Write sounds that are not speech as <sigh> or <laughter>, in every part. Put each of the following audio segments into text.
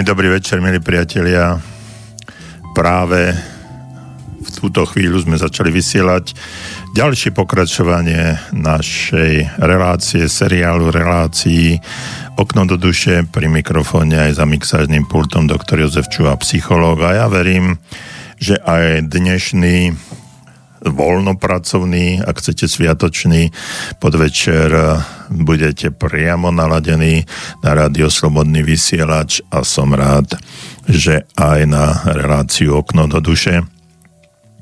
Príjemný dobrý večer, milí priatelia. Práve v túto chvíľu sme začali vysielať ďalšie pokračovanie našej relácie, seriálu relácií Okno do duše pri mikrofóne aj za mixážnym pultom doktor Jozef Čuha, psychológ. A ja verím, že aj dnešný voľnopracovný, ak chcete sviatočný podvečer budete priamo naladení na rádio Slobodný vysielač a som rád, že aj na reláciu Okno do duše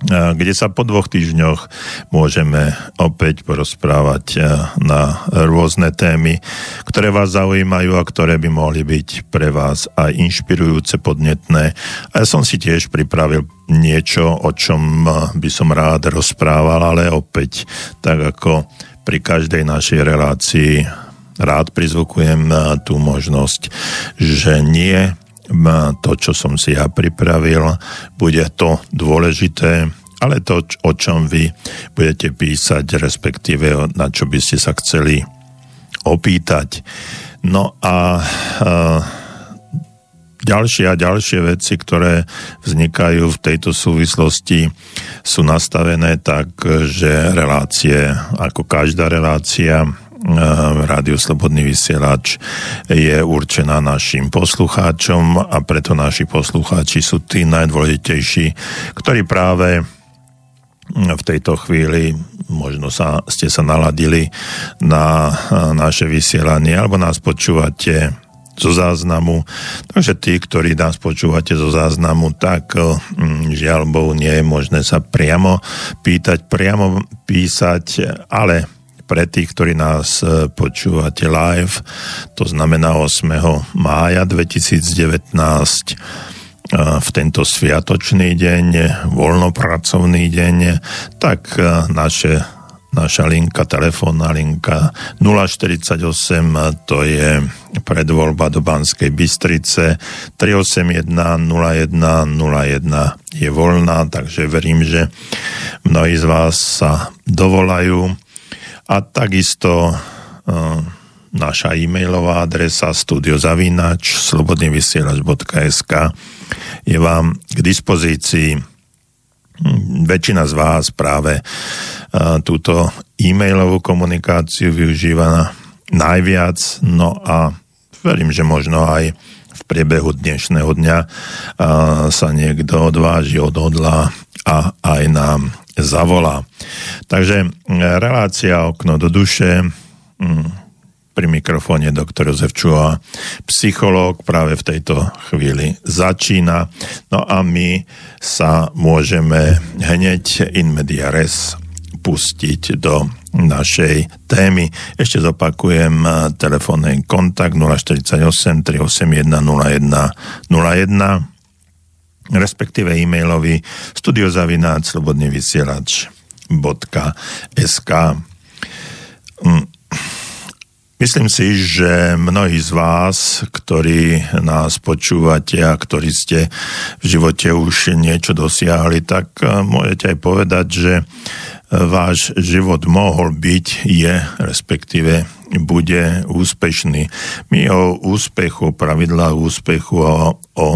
kde sa po dvoch týždňoch môžeme opäť porozprávať na rôzne témy, ktoré vás zaujímajú a ktoré by mohli byť pre vás aj inšpirujúce, podnetné. A ja som si tiež pripravil niečo, o čom by som rád rozprával, ale opäť tak ako pri každej našej relácii rád prizvukujem tú možnosť, že nie to, čo som si ja pripravil, bude to dôležité, ale to, o čom vy budete písať, respektíve na čo by ste sa chceli opýtať. No a uh, ďalšie a ďalšie veci, ktoré vznikajú v tejto súvislosti, sú nastavené tak, že relácie, ako každá relácia, Rádio Slobodný vysielač je určená našim poslucháčom a preto naši poslucháči sú tí najdôležitejší, ktorí práve v tejto chvíli možno sa, ste sa naladili na naše vysielanie alebo nás počúvate zo záznamu. Takže tí, ktorí nás počúvate zo záznamu, tak mm, žiaľ Bohu nie je možné sa priamo pýtať, priamo písať, ale pre tých, ktorí nás e, počúvate live, to znamená 8. mája 2019 e, v tento sviatočný deň, voľnopracovný deň, tak naše, naša linka, telefónna linka 048, to je predvoľba do Banskej Bystrice, 381 0101 je voľná, takže verím, že mnohí z vás sa dovolajú a takisto uh, naša e-mailová adresa studiozavinač slobodnyvysielač.sk je vám k dispozícii. Väčšina z vás práve uh, túto e-mailovú komunikáciu využíva najviac, no a verím, že možno aj v priebehu dnešného dňa uh, sa niekto odváži, odhodlá a aj nám zavolá. Takže relácia Okno do duše pri mikrofóne doktor Jozef Čuha, psychológ práve v tejto chvíli začína. No a my sa môžeme hneď in media res pustiť do našej témy. Ešte zopakujem telefónny kontakt 048 381 01 01 respektíve e-mailový studiozavináč slobodný vysielač.sk mm. Myslím si, že mnohí z vás, ktorí nás počúvate a ktorí ste v živote už niečo dosiahli, tak eh, môžete aj povedať, že váš život mohol byť, je, respektíve bude úspešný. My o úspechu, pravidlách úspechu, o, o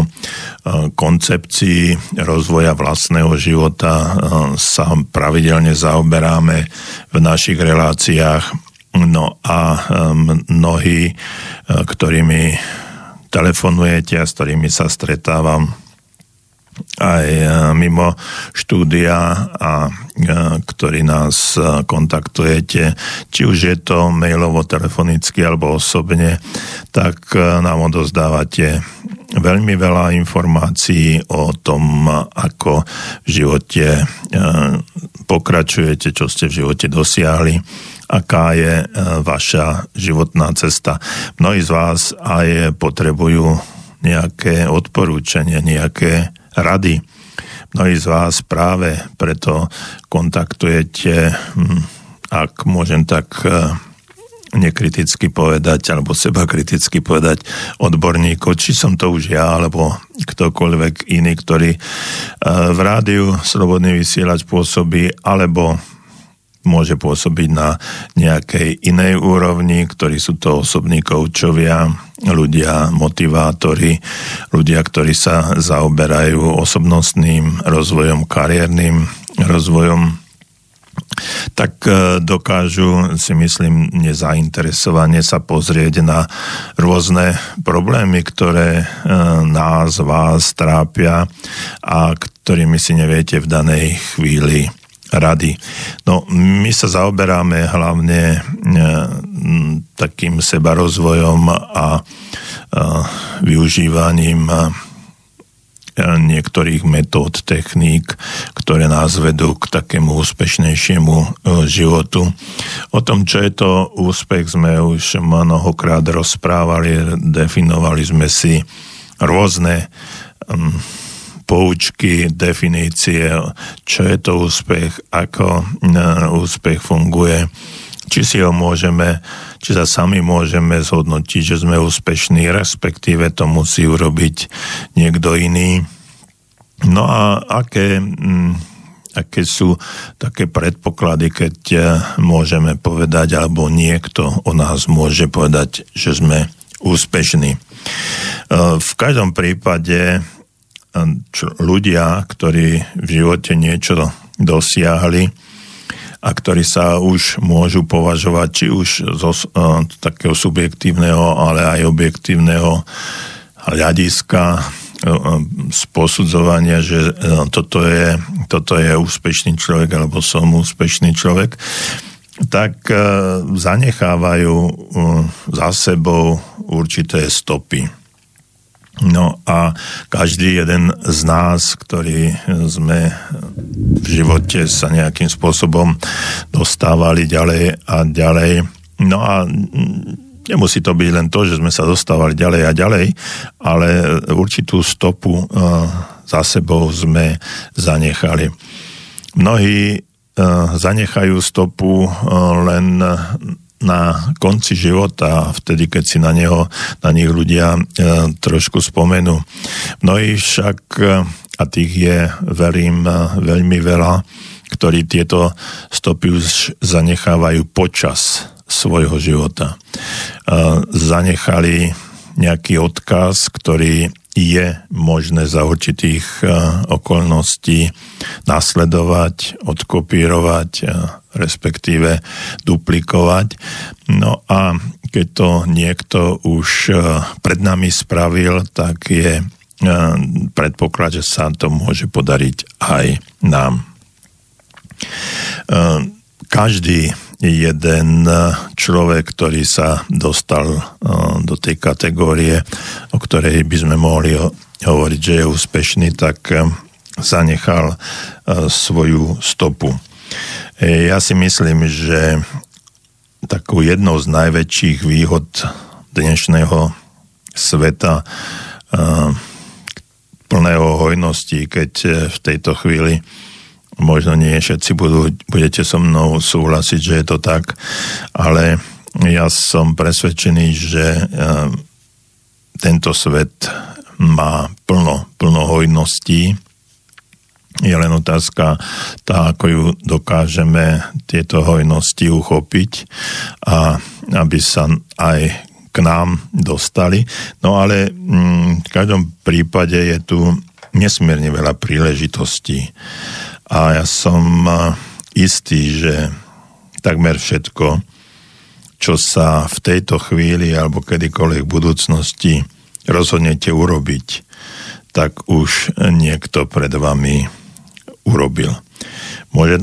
koncepcii rozvoja vlastného života sa pravidelne zaoberáme v našich reláciách. No a mnohí, ktorými telefonujete a s ktorými sa stretávam, aj e, mimo štúdia a e, ktorí nás kontaktujete, či už je to mailovo, telefonicky alebo osobne, tak nám odozdávate veľmi veľa informácií o tom, ako v živote pokračujete, čo ste v živote dosiahli, aká je vaša životná cesta. Mnohí z vás aj potrebujú nejaké odporúčanie, nejaké rady. Mnohí z vás práve preto kontaktujete, hm, ak môžem tak eh, nekriticky povedať, alebo seba kriticky povedať odborníkov, či som to už ja, alebo ktokoľvek iný, ktorý eh, v rádiu Slobodný vysielač pôsobí, alebo môže pôsobiť na nejakej inej úrovni, ktorí sú to osobní koučovia, ľudia, motivátori, ľudia, ktorí sa zaoberajú osobnostným rozvojom, kariérnym rozvojom, tak e, dokážu, si myslím, nezainteresovane sa pozrieť na rôzne problémy, ktoré e, nás, vás trápia a ktorými si neviete v danej chvíli rady. No, my sa zaoberáme hlavne e, takým sebarozvojom a využívaním niektorých metód, techník, ktoré nás vedú k takému úspešnejšiemu e, životu. O tom, čo je to úspech, sme už mnohokrát rozprávali, definovali sme si rôzne poučky, definície, čo je to úspech, ako uh, úspech funguje, či si ho môžeme, či sa sami môžeme zhodnotiť, že sme úspešní, respektíve to musí urobiť niekto iný. No a aké, aké sú také predpoklady, keď eh, môžeme povedať, alebo niekto o nás môže povedať, že sme úspešní. Eh, v každom prípade ľudia, ktorí v živote niečo dosiahli, a ktorí sa už môžu považovať či už zo uh, takého subjektívneho, ale aj objektívneho hľadiska uh, z posudzovania, že toto je, toto je úspešný človek alebo som úspešný človek, tak zanechávajú za sebou určité stopy No a každý jeden z nás, ktorí sme v živote sa nejakým spôsobom dostávali ďalej a ďalej, no a nemusí to byť len to, že sme sa dostávali ďalej a ďalej, ale určitú stopu eh, za sebou sme zanechali. Mnohí eh, zanechajú stopu eh, len na konci života, vtedy, keď si na neho, na nich ľudia e, trošku spomenú. Mnohí však, e, a tých je, verím, e, veľmi veľa, ktorí tieto stopy už zanechávajú počas svojho života. Zanechali nejaký odkaz, ktorý je možné za určitých okolností nasledovať, odkopírovať, respektíve duplikovať. No a keď to niekto už e, pred nami spravil, tak je predpoklad, že sa to môže podariť aj nám. Každý jeden človek, ktorý sa dostal do tej kategórie, o ktorej by sme mohli hovoriť, že je úspešný, tak zanechal svoju stopu. E, ja si myslím, že takou jednou z najväčších výhod dnešného sveta e, plného hojnosti, keď e, v tejto chvíli možno nie všetci budú, budete so mnou súhlasiť, že je to tak, ale ja som presvedčený, že tento svet má plno, plno hojností je len otázka tá, ako ju dokážeme tieto hojnosti uchopiť a aby sa aj k nám dostali. No ale mm, v každom prípade je tu nesmierne veľa príležitostí. A ja som istý, že takmer všetko, čo sa v tejto chvíli alebo kedykoľvek v budúcnosti rozhodnete urobiť, tak už niekto pred vami urobil.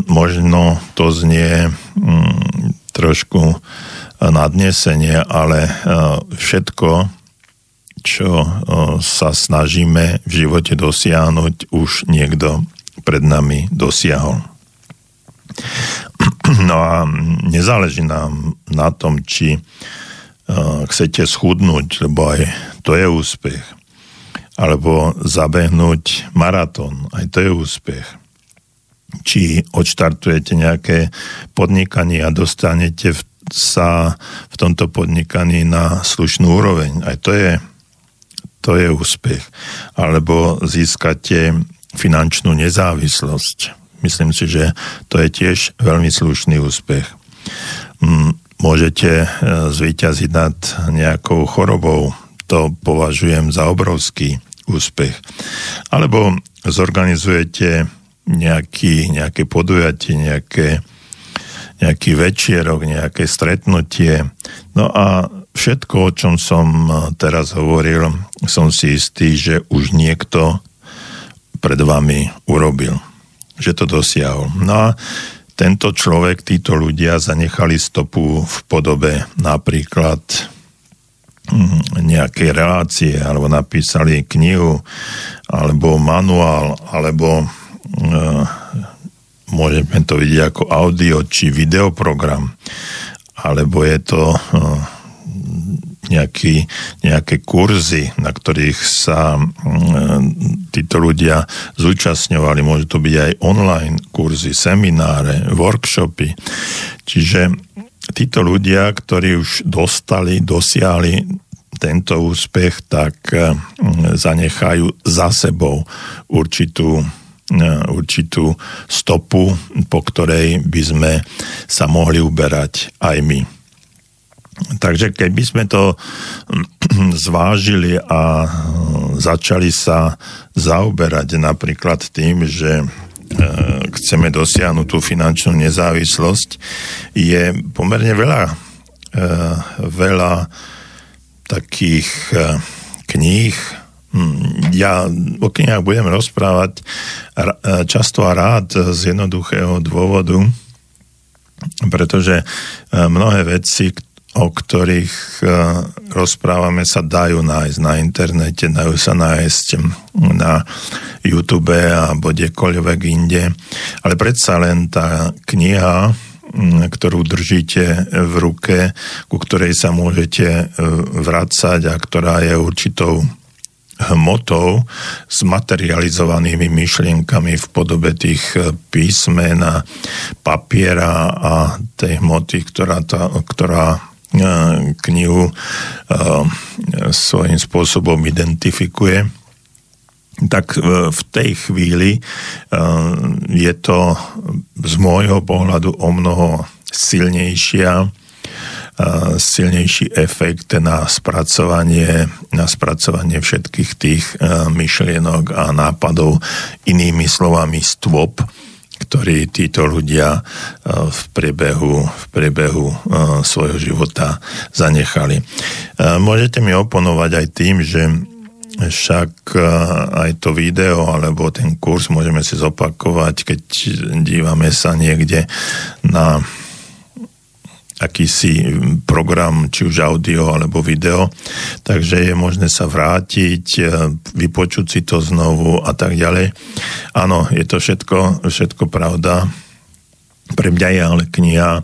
Možno to znie mm, trošku nadnesenie, ale uh, všetko, čo sa snažíme v živote dosiahnuť, už niekto pred nami dosiahol. <clears throat> No a nezáleží nám na tom, či uh, chcete schudnúť, lebo aj to je úspech. Alebo zabehnúť maratón, aj to je úspech či odštartujete nejaké podnikanie a dostanete sa v tomto podnikaní na slušnú úroveň. Aj to je, to je úspech. Alebo získate finančnú nezávislosť. Myslím si, že to je tiež veľmi slušný úspech. Môžete e, zvíťaziť nad nejakou chorobou. to považujem za obrovský úspech. Alebo zorganizujete nejaký, nejaké podujatie, nejaké, nejaký večierok, nejaké stretnutie. No a všetko, o čom som teraz hovoril, som si istý, že už niekto pred vami urobil. Že to dosiahol. No a tento človek, títo ľudia zanechali stopu v podobe napríklad hm, nejakej relácie, alebo napísali knihu, alebo manuál, alebo e, môžeme to vidieť ako audio či videoprogram, alebo je to e, nejaký, nejaké kurzy, na ktorých sa mm, títo ľudia zúčastňovali. Môžu to byť aj online kurzy, semináre, workshopy. Čiže títo ľudia, ktorí už dostali, dosiahli tento úspech, tak mm, zanechajú za sebou určitú mm, určitú stopu, po ktorej by sme sa mohli uberať aj my. Takže keby sme to <clears throat> zvážili a začali sa zaoberať napríklad tým, že e, chceme dosiahnuť tú finančnú nezávislosť, je pomerne veľa, e, veľa takých e, kníh, hm, ja o knihách budem rozprávať často a rád z jednoduchého dôvodu, pretože mnohé veci, o ktorých e, rozprávame, sa dajú nájsť na internete, dajú sa nájsť na YouTube alebo kdekoľvek inde. Ale predsa len tá kniha, ktorú držíte v ruke, ku ktorej sa môžete e, vracať a ktorá je určitou hmotou s materializovanými myšlienkami v podobe tých e, písmen a papiera a tej hmoty, ktorá, tá, ktorá knihu svojím spôsobom identifikuje, tak e, v tej chvíli e, je to z môjho pohľadu o mnoho silnejšia silnejší efekt na spracovanie, na spracovanie všetkých tých e, myšlienok a nápadov inými slovami stôp, ktorý títo ľudia e, v priebehu, v priebehu e, svojho života zanechali. E, môžete mi oponovať aj tým, že však aj to video alebo ten kurz môžeme si zopakovať, keď dívame sa niekde na akýsi program, či už audio alebo video, takže je možné sa vrátiť, e, vypočuť si to znovu a tak ďalej. Áno, je to všetko, všetko pravda. Pre mňa je ale kniha e,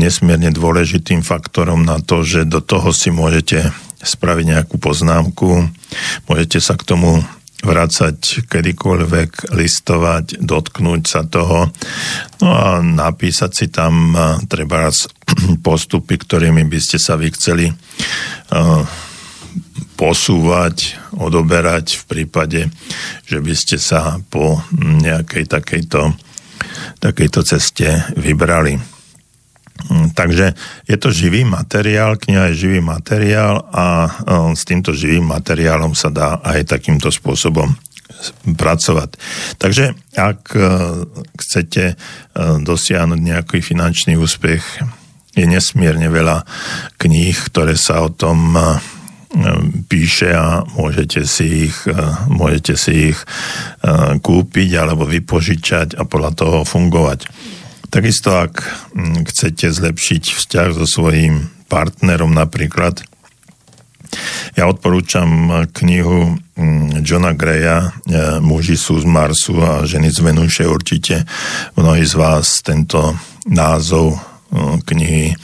nesmierne dôležitým faktorom na to, že do toho si môžete spraviť nejakú poznámku, môžete sa k tomu vrácať kedykoľvek, listovať, dotknúť sa toho. No a napísať si tam treba raz <clears throat> postupy, ktorými by ste sa vy chceli posúvať, odoberať v prípade, že by ste sa po nejakej takejto, takejto ceste vybrali. Mm, takže je to živý materiál, kniha je živý materiál a um, s týmto živým materiálom sa dá aj takýmto spôsobom pracovať. Takže ak uh, chcete uh, dosiahnuť nejaký finančný úspech, je nesmierne veľa kníh, ktoré sa o tom píše a môžete si ich, môžete si ich kúpiť alebo vypožičať a podľa toho fungovať. Takisto, ak mm, chcete zlepšiť vzťah so svojím partnerom napríklad, ja odporúčam knihu mm, Johna Greya e, Muži sú z Marsu a ženy z Venuše určite. Mnohí z vás tento názov e, knihy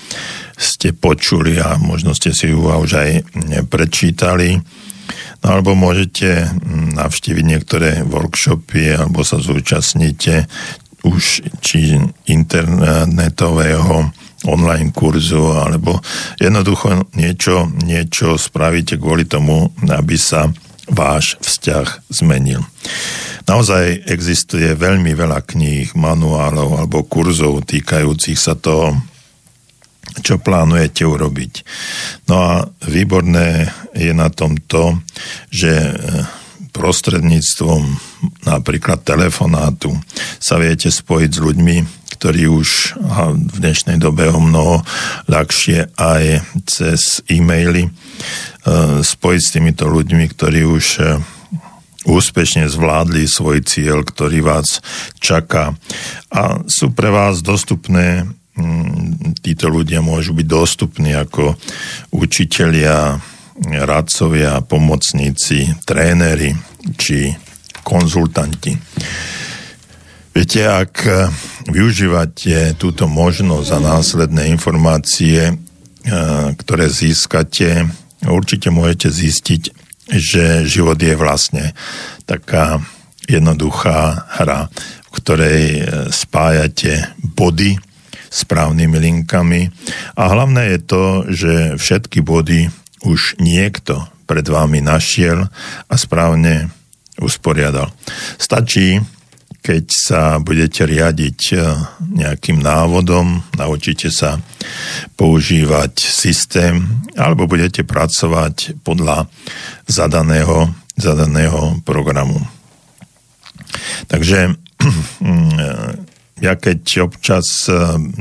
ste počuli a možno ste si ju už aj prečítali. No alebo môžete mm, navštíviť niektoré workshopy alebo sa zúčastníte už či internetového online kurzu, alebo jednoducho niečo, niečo spravíte kvôli tomu, aby sa váš vzťah zmenil. Naozaj existuje veľmi veľa kníh, manuálov alebo kurzov týkajúcich sa toho, čo plánujete urobiť. No a výborné je na tom to, že prostredníctvom napríklad telefonátu sa viete spojiť s ľuďmi, ktorí už v dnešnej dobe o mnoho ľahšie aj cez e-maily spojiť s týmito ľuďmi, ktorí už úspešne zvládli svoj cieľ, ktorý vás čaká. A sú pre vás dostupné, títo ľudia môžu byť dostupní ako učitelia, radcovia, pomocníci, tréneri či konzultanti. Viete, ak využívate túto možnosť a následné informácie, eh, ktoré získate, určite môžete zistiť, že život je vlastne taká jednoduchá hra, v ktorej e, spájate body správnymi linkami a hlavné je to, že všetky body už niekto pred vami našiel a správne usporiadal. Stačí, keď sa budete riadiť e, nejakým návodom, naučíte sa používať systém alebo budete pracovať podľa zadaného, zadaného programu. Takže <clears throat> ja keď občas e,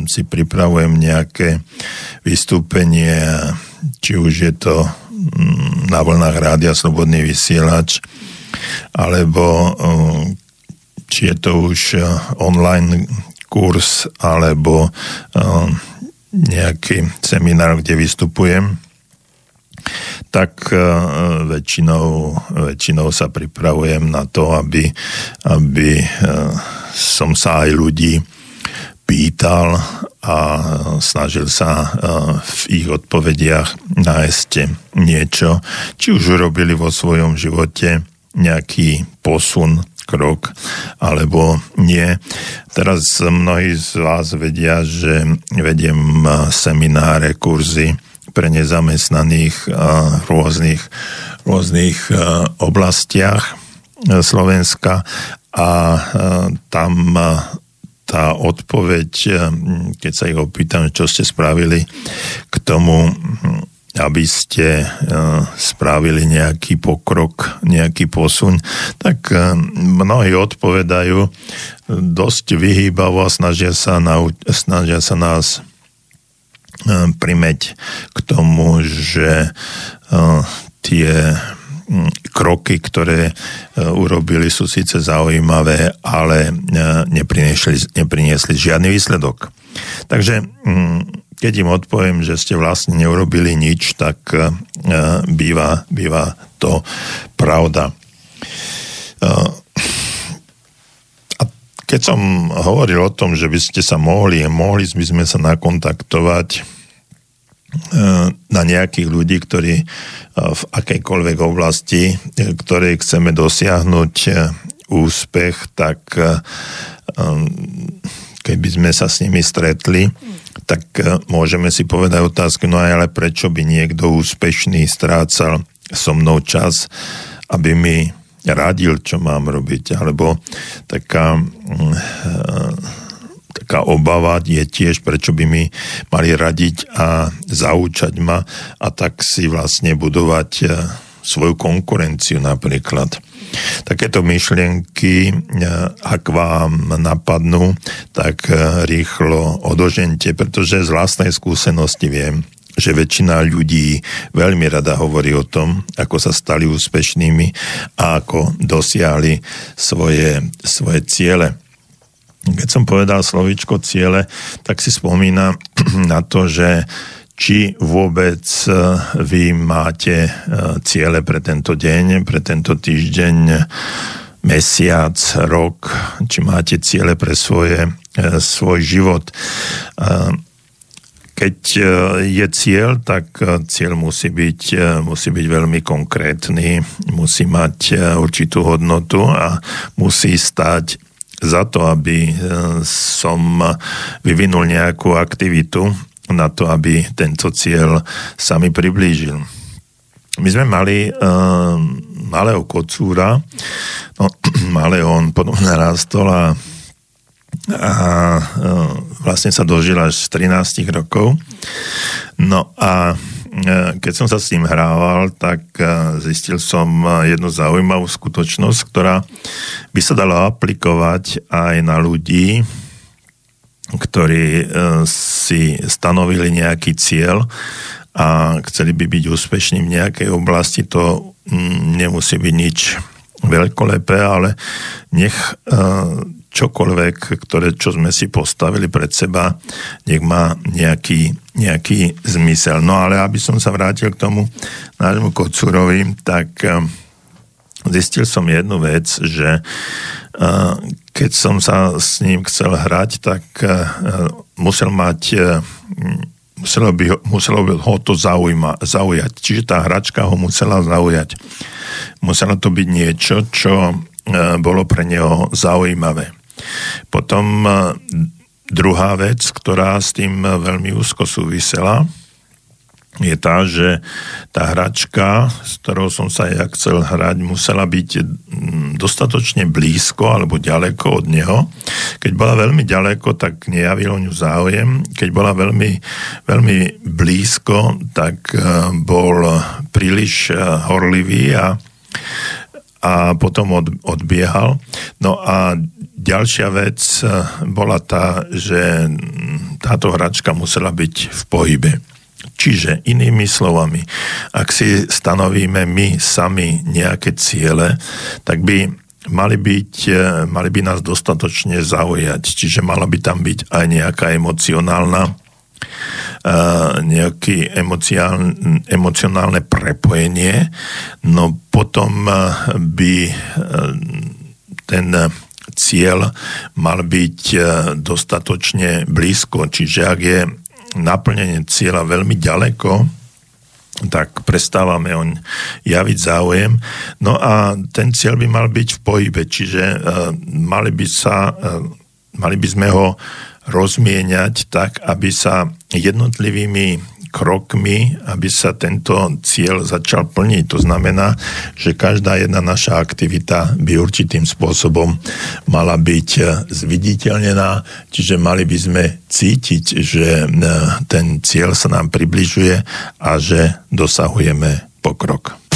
si pripravujem nejaké vystúpenie, či už je to na vlnách rádia Slobodný vysielač, alebo e, či je to už eh, online kurz alebo eh, nejaký seminár, kde vystupujem, tak eh, väčšinou, väčšinou sa pripravujem na to, aby, aby som sa aj ľudí pýtal a snažil sa v ich odpovediach nájsť niečo, či už urobili vo svojom živote nejaký posun krok, alebo nie. Teraz mnohí z vás vedia, že vediem semináre, kurzy pre nezamestnaných v rôznych, rôznych oblastiach Slovenska a tam tá odpoveď, keď sa ich opýtam, čo ste spravili k tomu, aby ste e, spravili nejaký pokrok, nejaký posun, tak e, mnohí odpovedajú dosť vyhýbavo a snažia sa, nau- snažia sa nás e, primeť k tomu, že tie kroky, ktoré urobili, sú síce zaujímavé, ale nepriniesli, nepriniesli žiadny výsledok. Takže keď im odpoviem, že ste vlastne neurobili nič, tak uh, býva, býva to pravda. Keď som hovoril o tom, že by ste sa mohli, mohli by sme sa nakontaktovať na nejakých ľudí, ktorí v akejkoľvek oblasti, ktorej chceme dosiahnuť úspech, tak keby sme sa s nimi stretli, tak e, môžeme si povedať otázku, no ale prečo by niekto úspešný strácal so mnou čas, aby mi radil, čo mám robiť, alebo taká, mm, e, taká obava je tiež, prečo by mi mali radiť a zaučať ma a tak si vlastne budovať e, svoju konkurenciu napríklad. Takéto myšlienky, e, ak vám napadnú, tak e, rýchlo odožente, pretože z vlastnej skúsenosti viem, že väčšina ľudí veľmi rada hovorí o tom, ako sa stali úspešnými a ako dosiahli svoje, svoje ciele. Keď som povedal slovičko ciele, tak si spomínam <clears throat> na to, že či vôbec e, vy máte e, ciele pre tento deň, pre tento týždeň, mesiac, rok, či máte ciele pre svoje, e, svoj život. Keď je cieľ, tak cieľ musí byť, musí byť veľmi konkrétny, musí mať určitú hodnotu a musí stať za to, aby som vyvinul nejakú aktivitu, na to, aby tento cieľ sa mi priblížil. My sme mali uh, malého kocúra, no, <clears throat> malé on potom narastol a, a vlastne sa dožil až z 13 rokov. No a keď som sa s ním hrával, tak zistil som jednu zaujímavú skutočnosť, ktorá by sa dala aplikovať aj na ľudí, ktorí si stanovili nejaký cieľ a chceli by byť úspešní v nejakej oblasti. To mm, nemusí byť nič veľkolepé, ale nech čokoľvek, ktoré, čo sme si postavili pred seba, nech má nejaký, nejaký zmysel. No ale aby som sa vrátil k tomu nášmu Kocurovi, tak eh, zistil som jednu vec, že eh, keď som sa s ním chcel hrať, tak eh, musel mať muselo by, muselo by ho to zaujíma, zaujať. Čiže tá hračka ho musela zaujať. Muselo to byť niečo, čo bolo pre neho zaujímavé. Potom e, druhá vec, ktorá s tým veľmi úzko súvisela, je tá, že tá hračka, s ktorou som sa ja chcel hrať, musela byť dostatočne blízko alebo ďaleko od neho. Keď bola veľmi ďaleko, tak nejavil o ňu záujem. Keď bola veľmi, veľmi blízko, tak e, bol príliš e, horlivý a, a potom od, odbiehal. No a Ďalšia vec eh, bola tá, že táto hračka musela byť v pohybe. Čiže inými slovami, ak si stanovíme my sami nejaké ciele, tak by mali, byť, eh, mali by nás dostatočne zaujať. Čiže mala by tam byť aj nejaká emocionálna eh, nejaké emocionálne prepojenie, no potom by ten cieľ mal byť e, dostatočne blízko. Čiže ak je naplnenie cieľa veľmi ďaleko, tak prestávame on javiť záujem. No a ten cieľ by mal byť v pohybe, čiže uh, mali by sa, uh, mali by sme ho rozmieňať tak, aby sa jednotlivými krokmi, aby sa tento cieľ začal plniť. To znamená, že každá jedna naša aktivita by určitým spôsobom mala byť eh, zviditeľnená, čiže mali by sme cítiť, že eh, ten cieľ sa nám približuje a že dosahujeme pokrok.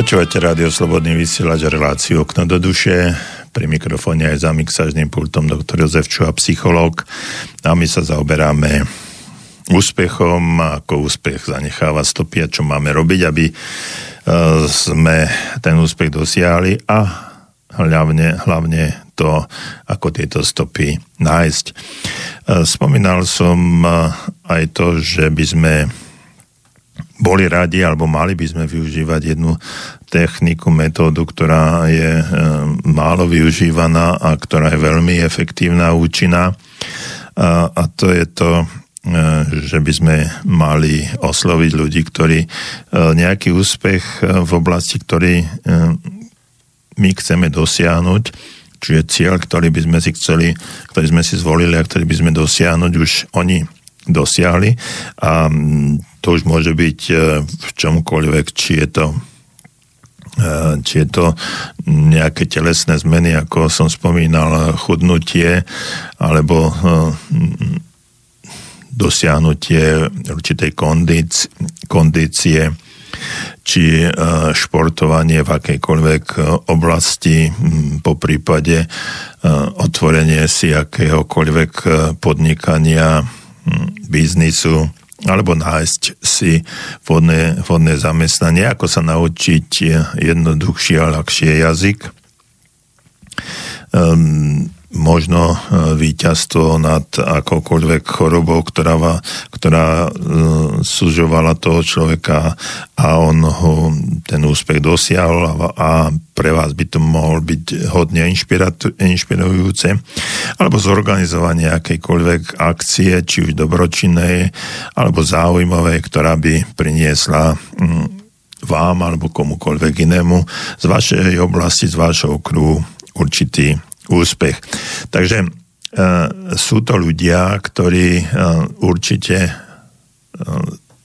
Počúvate rádio Slobodný vysielač reláciu Okno do duše. Pri mikrofóne aj za mixážnym pultom doktor Jozef Čuha, psychológ. A my sa zaoberáme úspechom, ako úspech zanecháva stopy a čo máme robiť, aby e, sme ten úspech dosiahli a hlavne, hlavne to, ako tieto stopy nájsť. E, spomínal som e, aj to, že by sme boli radi, alebo mali by sme využívať jednu techniku, metódu, ktorá je e, málo využívaná a ktorá je veľmi efektívna a účinná. A, a to je to, e, že by sme mali osloviť ľudí, ktorí e, nejaký úspech v oblasti, ktorý my chceme dosiahnuť, čiže cieľ, ktorý by sme si chceli, ktorý sme si zvolili a ktorý by sme dosiahnuť, už oni dosiahli a to už môže byť e, v čomkoľvek, či je to e, či je to nejaké telesné zmeny, ako som spomínal, chudnutie, alebo e, dosiahnutie určitej kondície, či športovanie v akejkoľvek oblasti, po prípade otvorenie si akéhokoľvek podnikania, biznisu, alebo nájsť si vodné, vodné zamestnanie, ako sa naučiť jednoduchší a ľahšie jazyk. Um, možno e, víťazstvo nad akokoľvek chorobou, ktorá, ktorá uh, sužovala toho človeka a on ho, ten úspech dosiahol a, a pre vás by to mohol byť hodne inšpirujúce, alebo zorganizovanie akejkoľvek akcie, či už dobročinnej, alebo záujmovej, ktorá by priniesla um, vám alebo komukoľvek inému z vašej oblasti, z vašho okruhu určitý úspech. Takže e, sú to ľudia, ktorí e, určite e,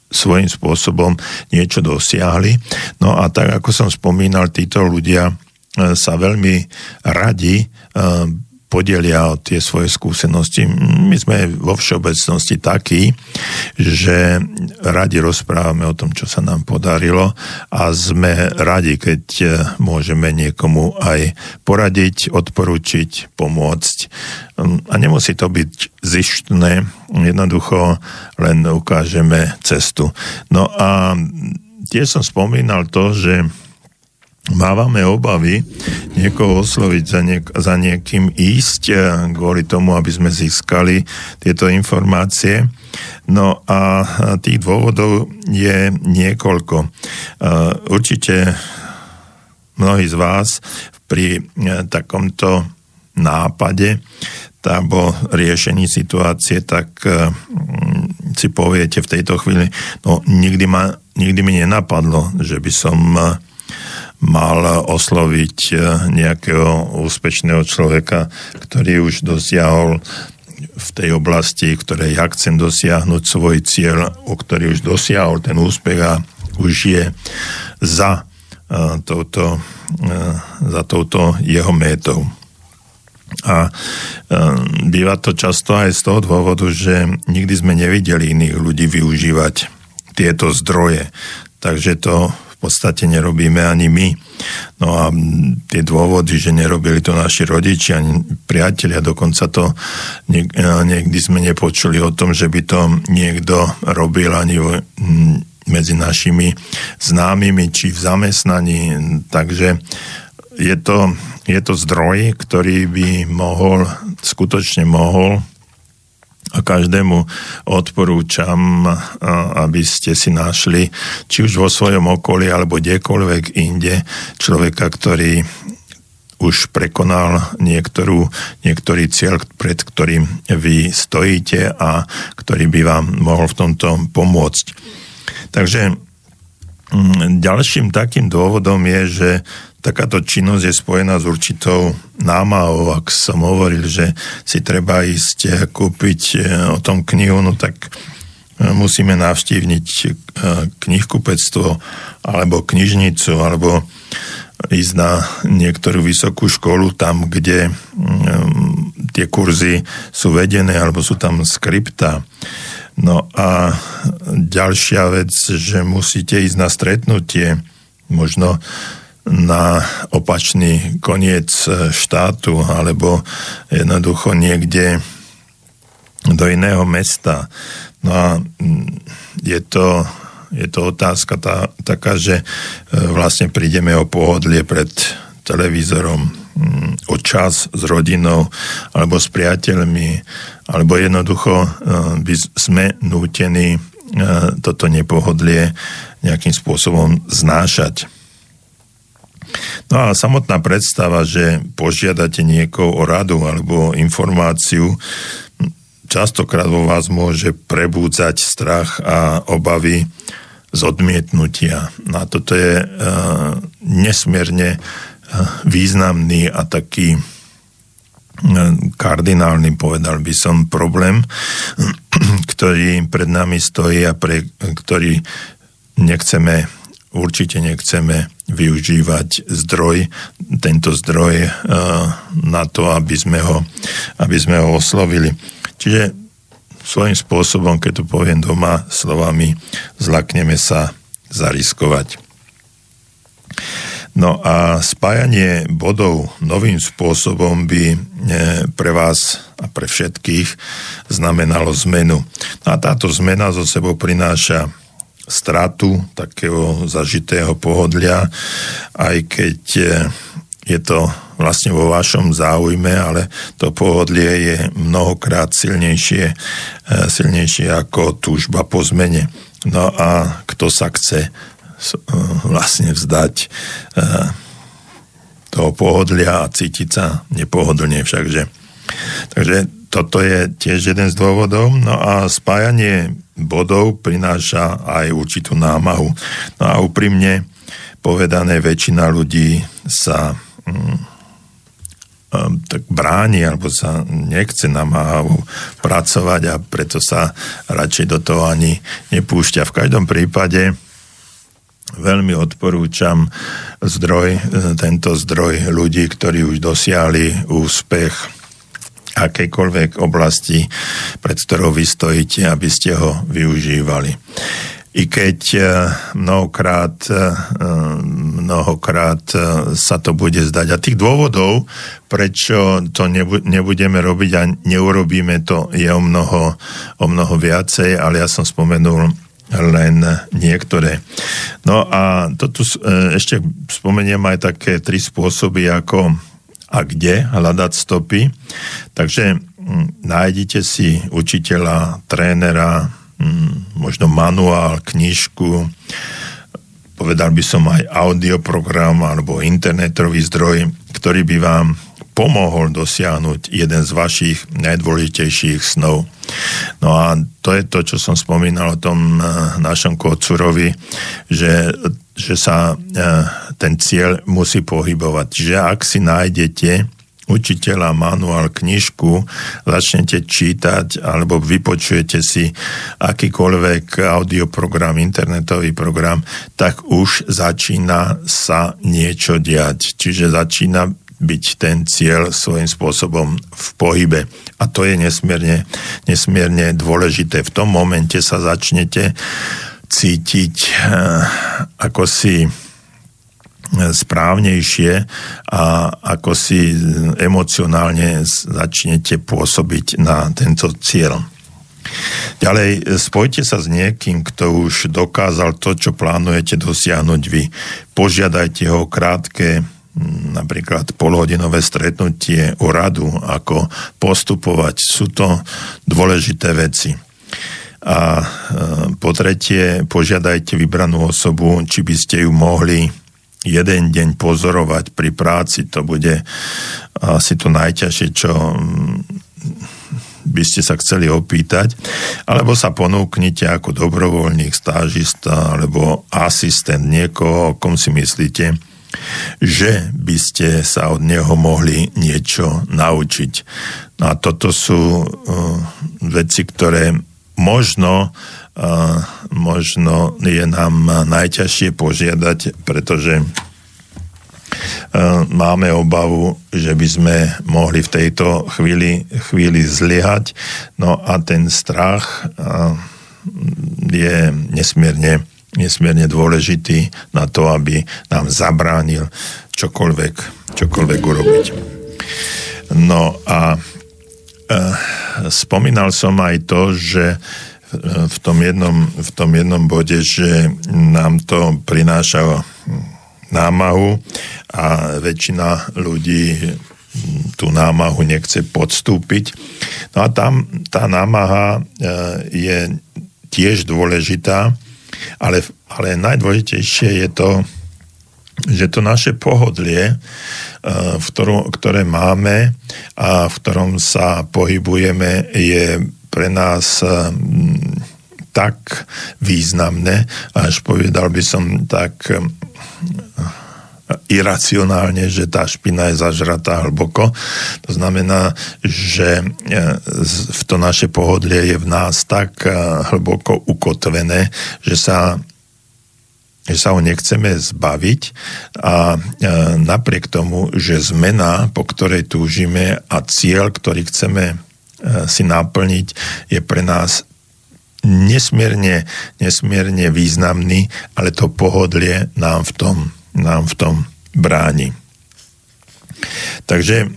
svojím spôsobom niečo dosiahli. No a tak, ako som spomínal, títo ľudia sa veľmi radi podelia tie svoje skúsenosti. My sme vo všeobecnosti takí, že radi rozprávame o tom, čo sa nám podarilo a sme radi, keď e, môžeme niekomu aj poradiť, odporučiť, pomôcť. A nemusí to byť zištné, jednoducho len ukážeme cestu. No a tiež som spomínal to, že mávame obavy niekoho osloviť za, niek- za niekým ísť eh, kvôli tomu, aby sme získali tieto informácie. No a tých dôvodov je niekoľko. Eh, určite mnohí z vás pri eh, takomto nápade alebo riešení situácie, tak si poviete v tejto chvíli, no nikdy, ma, nikdy mi nenapadlo, že by som mal osloviť e, nejakého úspešného človeka, ktorý už dosiahol v tej oblasti, v ktorej ja chcem dosiahnuť svoj cieľ, o ktorý už dosiahol ten úspech a už je za uh, touto, uh, za touto jeho métou. A býva to často aj z toho dôvodu, že nikdy sme nevideli iných ľudí využívať tieto zdroje. Takže to podstate nerobíme ani my. No a tie dôvody, že nerobili to naši rodičia, ani priatelia, dokonca to niek- niekdy sme nepočuli o tom, že by to niekto robil ani medzi našimi známymi či v zamestnaní. Takže je to, je to zdroj, ktorý by mohol, skutočne mohol a každému odporúčam, aby ste si našli, či už vo svojom okolí alebo kdekoľvek inde, človeka, ktorý už prekonal niektorú, niektorý cieľ, pred ktorým vy stojíte a ktorý by vám mohol v tomto pomôcť. Takže mm, ďalším takým dôvodom je, že takáto činnosť je spojená s určitou námahou. Ak som hovoril, že si treba ísť eh, kúpiť eh, o tom knihu, no tak eh, musíme navštívniť knihkupectvo alebo knižnicu alebo ísť na niektorú vysokú školu tam, kde mm, tie kurzy sú vedené alebo sú tam skripta. No a ďalšia vec, že musíte ísť na stretnutie možno na opačný koniec štátu alebo jednoducho niekde do iného mesta. No a mm, je to, je to otázka tá, taká, že e, vlastne prídeme o pohodlie pred televízorom, mm, o čas s rodinou alebo s priateľmi, alebo jednoducho e, by sme nútení toto nepohodlie nejakým spôsobom znášať. No a samotná predstava, že požiadate niekoho o radu alebo informáciu, častokrát vo vás môže prebúdzať strach a obavy z odmietnutia. No a toto je uh, nesmierne uh, významný a taký uh, kardinálny, povedal by som, problém, <clears throat> ktorý pred nami stojí a pre ktorý nechceme určite nechceme využívať zdroj, tento zdroj uh, na to, aby sme, ho, aby sme ho oslovili. Čiže svojím spôsobom, keď to poviem doma slovami, zlakneme sa zariskovať. No a spájanie bodov novým spôsobom by e, pre vás a pre všetkých znamenalo zmenu. No a táto zmena zo sebou prináša stratu takého zažitého pohodlia, aj keď e, je to vlastne vo vašom záujme, ale to pohodlie je mnohokrát silnejšie, e, silnejšie ako túžba po zmene. No a kto sa chce e, vlastne vzdať toho pohodlia a cítiť sa nepohodlne všakže. Takže toto je tiež jeden z dôvodov. No a spájanie bodov prináša aj určitú námahu. No a úprimne povedané, väčšina ľudí sa mm, um, tak bráni alebo sa nechce namáhavo pracovať a preto sa radšej do toho ani nepúšťa. V každom prípade veľmi odporúčam zdroj, tento zdroj ľudí, ktorí už dosiahli úspech akejkoľvek oblasti, pred ktorou vy stojíte, aby ste ho využívali. I keď eh, mnohokrát, eh, mnohokrát eh, sa to bude zdať. A tých dôvodov, prečo to nebudeme robiť a neurobíme to, je o mnoho, o mnoho viacej, ale ja som spomenul len niektoré. No a to tu ešte spomeniem aj také tri spôsoby, ako a kde hľadať stopy. Takže mm, nájdite si učiteľa, trénera, mm, možno manuál, knižku, povedal by som aj audioprogram alebo internetový zdroj, ktorý by vám pomohol dosiahnuť jeden z vašich najdôležitejších snov. No a to je to, čo som spomínal o tom eh, našom Kocurovi, že, že sa eh, ten cieľ musí pohybovať. Čiže ak si nájdete učiteľa, manuál, knižku, začnete čítať alebo vypočujete si akýkoľvek audioprogram, internetový program, tak už začína sa niečo diať. Čiže začína byť ten cieľ svojím spôsobom v pohybe. A to je nesmierne, nesmierne dôležité. V tom momente sa začnete cítiť eh, ako si správnejšie a ako si emocionálne začnete pôsobiť na tento cieľ. Ďalej, spojte sa s niekým, kto už dokázal to, čo plánujete dosiahnuť vy. Požiadajte ho krátke, napríklad polhodinové stretnutie o radu, ako postupovať. Sú to dôležité veci. A e, po tretie, požiadajte vybranú osobu, či by ste ju mohli jeden deň pozorovať pri práci, to bude asi to najťažšie, čo mm, by ste sa chceli opýtať, alebo sa ponúknite ako dobrovoľník, stážista alebo asistent niekoho, o kom si myslíte, že by ste sa od neho mohli niečo naučiť. No a toto sú uh, veci, ktoré možno možno je nám najťažšie požiadať, pretože máme obavu, že by sme mohli v tejto chvíli, chvíli zlyhať. No a ten strach je nesmierne nesmierne dôležitý na to, aby nám zabránil čokoľvek, čokoľvek urobiť. No a spomínal som aj to, že v tom, jednom, v tom jednom bode, že nám to prináša námahu a väčšina ľudí tú námahu nechce podstúpiť. No a tam tá námaha e, je tiež dôležitá, ale, ale najdôležitejšie je to, že to naše pohodlie, e, v ktorom, ktoré máme a v ktorom sa pohybujeme, je pre nás e, tak významné, až povedal by som tak iracionálne, že tá špina je zažratá hlboko. To znamená, že v to naše pohodlie je v nás tak hlboko ukotvené, že sa že sa ho nechceme zbaviť a e, napriek tomu, že zmena, po ktorej túžime a cieľ, ktorý chceme si naplniť, je pre nás nesmierne, nesmierne významný, ale to pohodlie nám v tom nám v tom bráni. Takže e,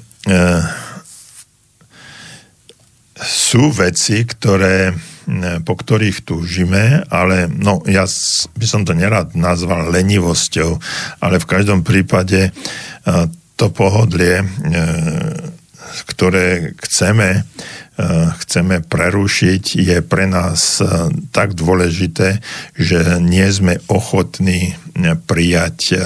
sú veci, ktoré, e, po ktorých túžime, ale no, ja by som to nerad nazval lenivosťou, ale v každom prípade e, to pohodlie, e, ktoré chceme, chceme prerušiť, je pre nás tak dôležité, že nie sme ochotní prijať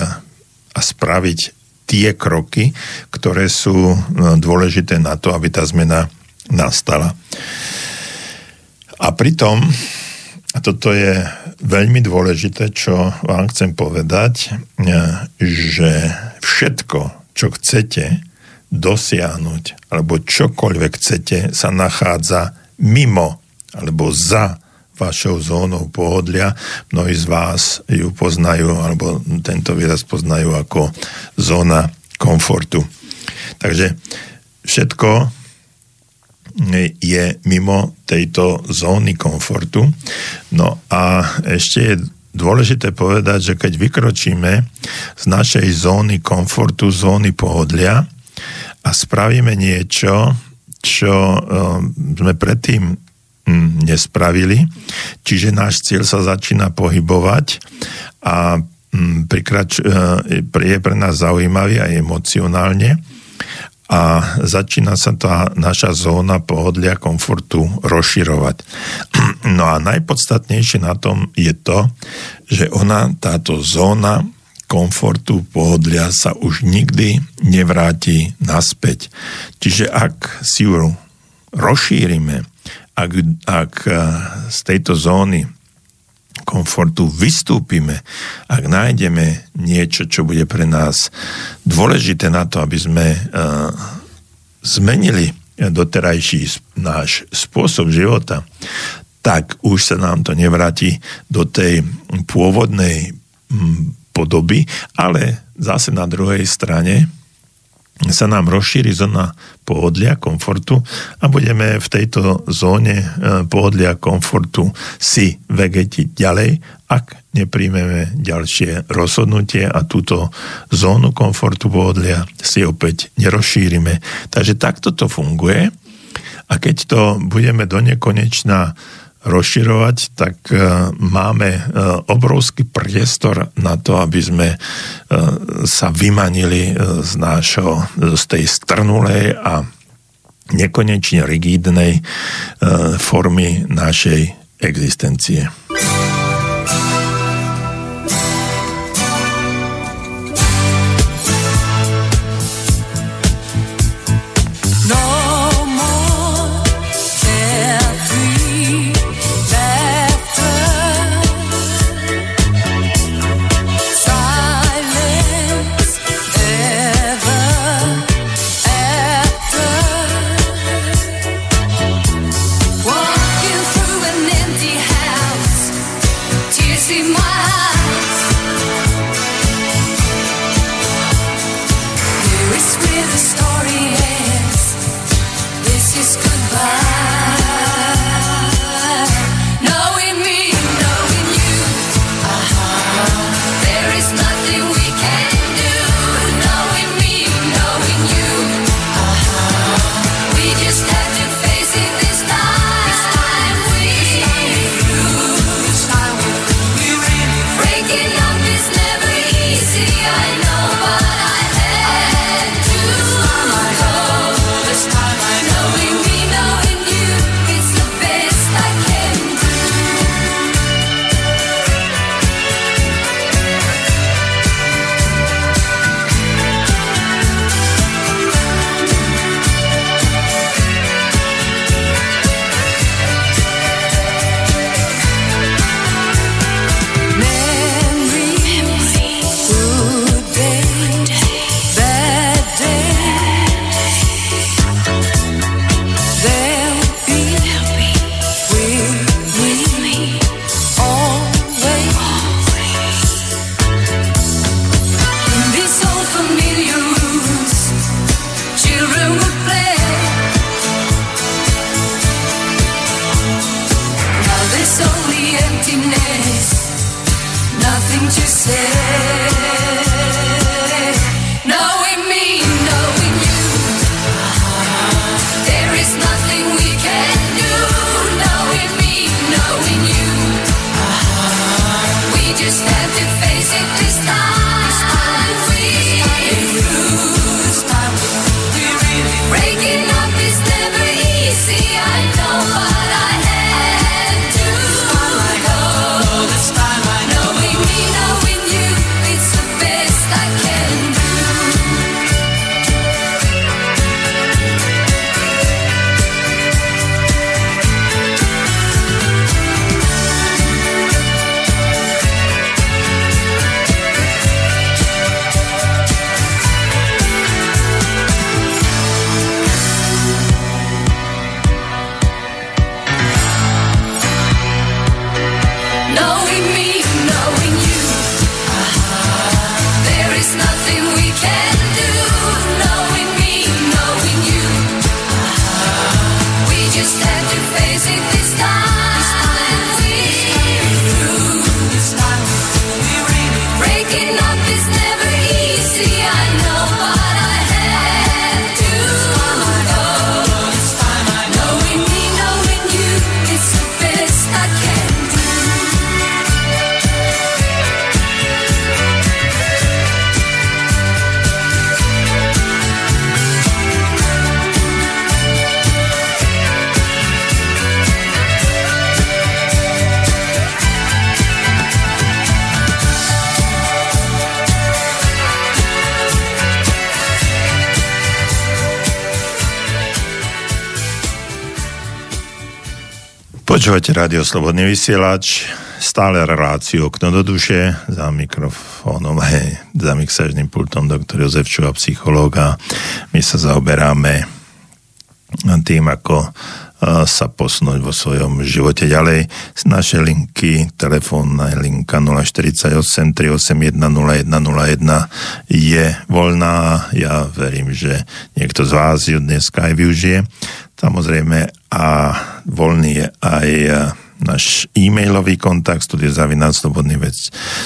a spraviť tie kroky, ktoré sú dôležité na to, aby tá zmena nastala. A pritom, a toto je veľmi dôležité, čo vám chcem povedať, že všetko, čo chcete, dosiahnuť, alebo čokoľvek chcete, sa nachádza mimo alebo za vašou zónou pohodlia. Mnohí z vás ju poznajú, alebo tento výraz poznajú ako zóna komfortu. Takže všetko je mimo tejto zóny komfortu. No a ešte je dôležité povedať, že keď vykročíme z našej zóny komfortu, zóny pohodlia, a spravíme niečo, čo uh, sme predtým um, nespravili. Čiže náš cieľ sa začína pohybovať a um, prikrač, uh, je pre nás zaujímavý aj emocionálne a začína sa tá naša zóna pohodlia komfortu rozširovať. <clears throat> No a najpodstatnejšie na tom je to, že ona, táto zóna komfortu, pohodlia sa už nikdy nevráti naspäť. Čiže ak si ju rozšírime, ak, ak eh, z tejto zóny komfortu vystúpime, ak nájdeme niečo, čo bude pre nás dôležité na to, aby sme uh, zmenili doterajší náš spôsob života, tak už sa nám to nevráti do tej pôvodnej podoby, ale zase na druhej strane sa nám rozšíri zóna pohodlia, komfortu a budeme v tejto zóne e, pohodlia, komfortu si vegetiť ďalej, ak nepríjmeme ďalšie rozhodnutie a túto zónu komfortu, pohodlia si opäť nerozšírime. Takže takto to funguje a keď to budeme do nekonečna rozširovať, tak e, máme e, obrovský priestor na to, aby sme e, sa vymanili z, nášho, z tej strnulej a nekonečne rigidnej formy našej existencie. Počúvate rádio Slobodný vysielač, stále reláciu okno do duše, za mikrofónom, hej, za mixážnym pultom doktor Jozef Čuva, psychológa. My sa zaoberáme tým, ako sa posunúť vo svojom živote ďalej. Z našej linky, telefónna linka 048 381 0101 je voľná. Ja verím, že niekto z vás ju dneska aj využije. Samozrejme a voľný je aj náš e-mailový kontakt studiozavináč slobodný, vec,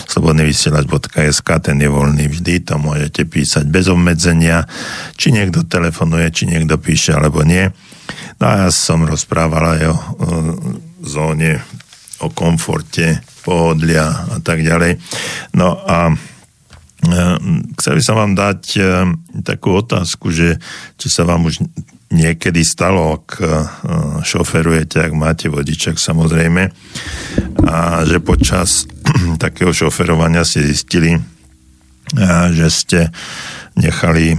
slobodný vysielač.sk, ten je voľný vždy, to môžete písať bez obmedzenia, či niekto telefonuje, či niekto píše alebo nie. No a ja som rozprával aj o, o zóne, o komforte, pohodlia a tak ďalej. No a e, chcel by som vám dať e, takú otázku, že či sa vám už niekedy stalo, ak e, šoferujete, ak máte vodičak samozrejme, a že počas <clears throat> takého šoferovania ste zistili, e, že ste nechali e,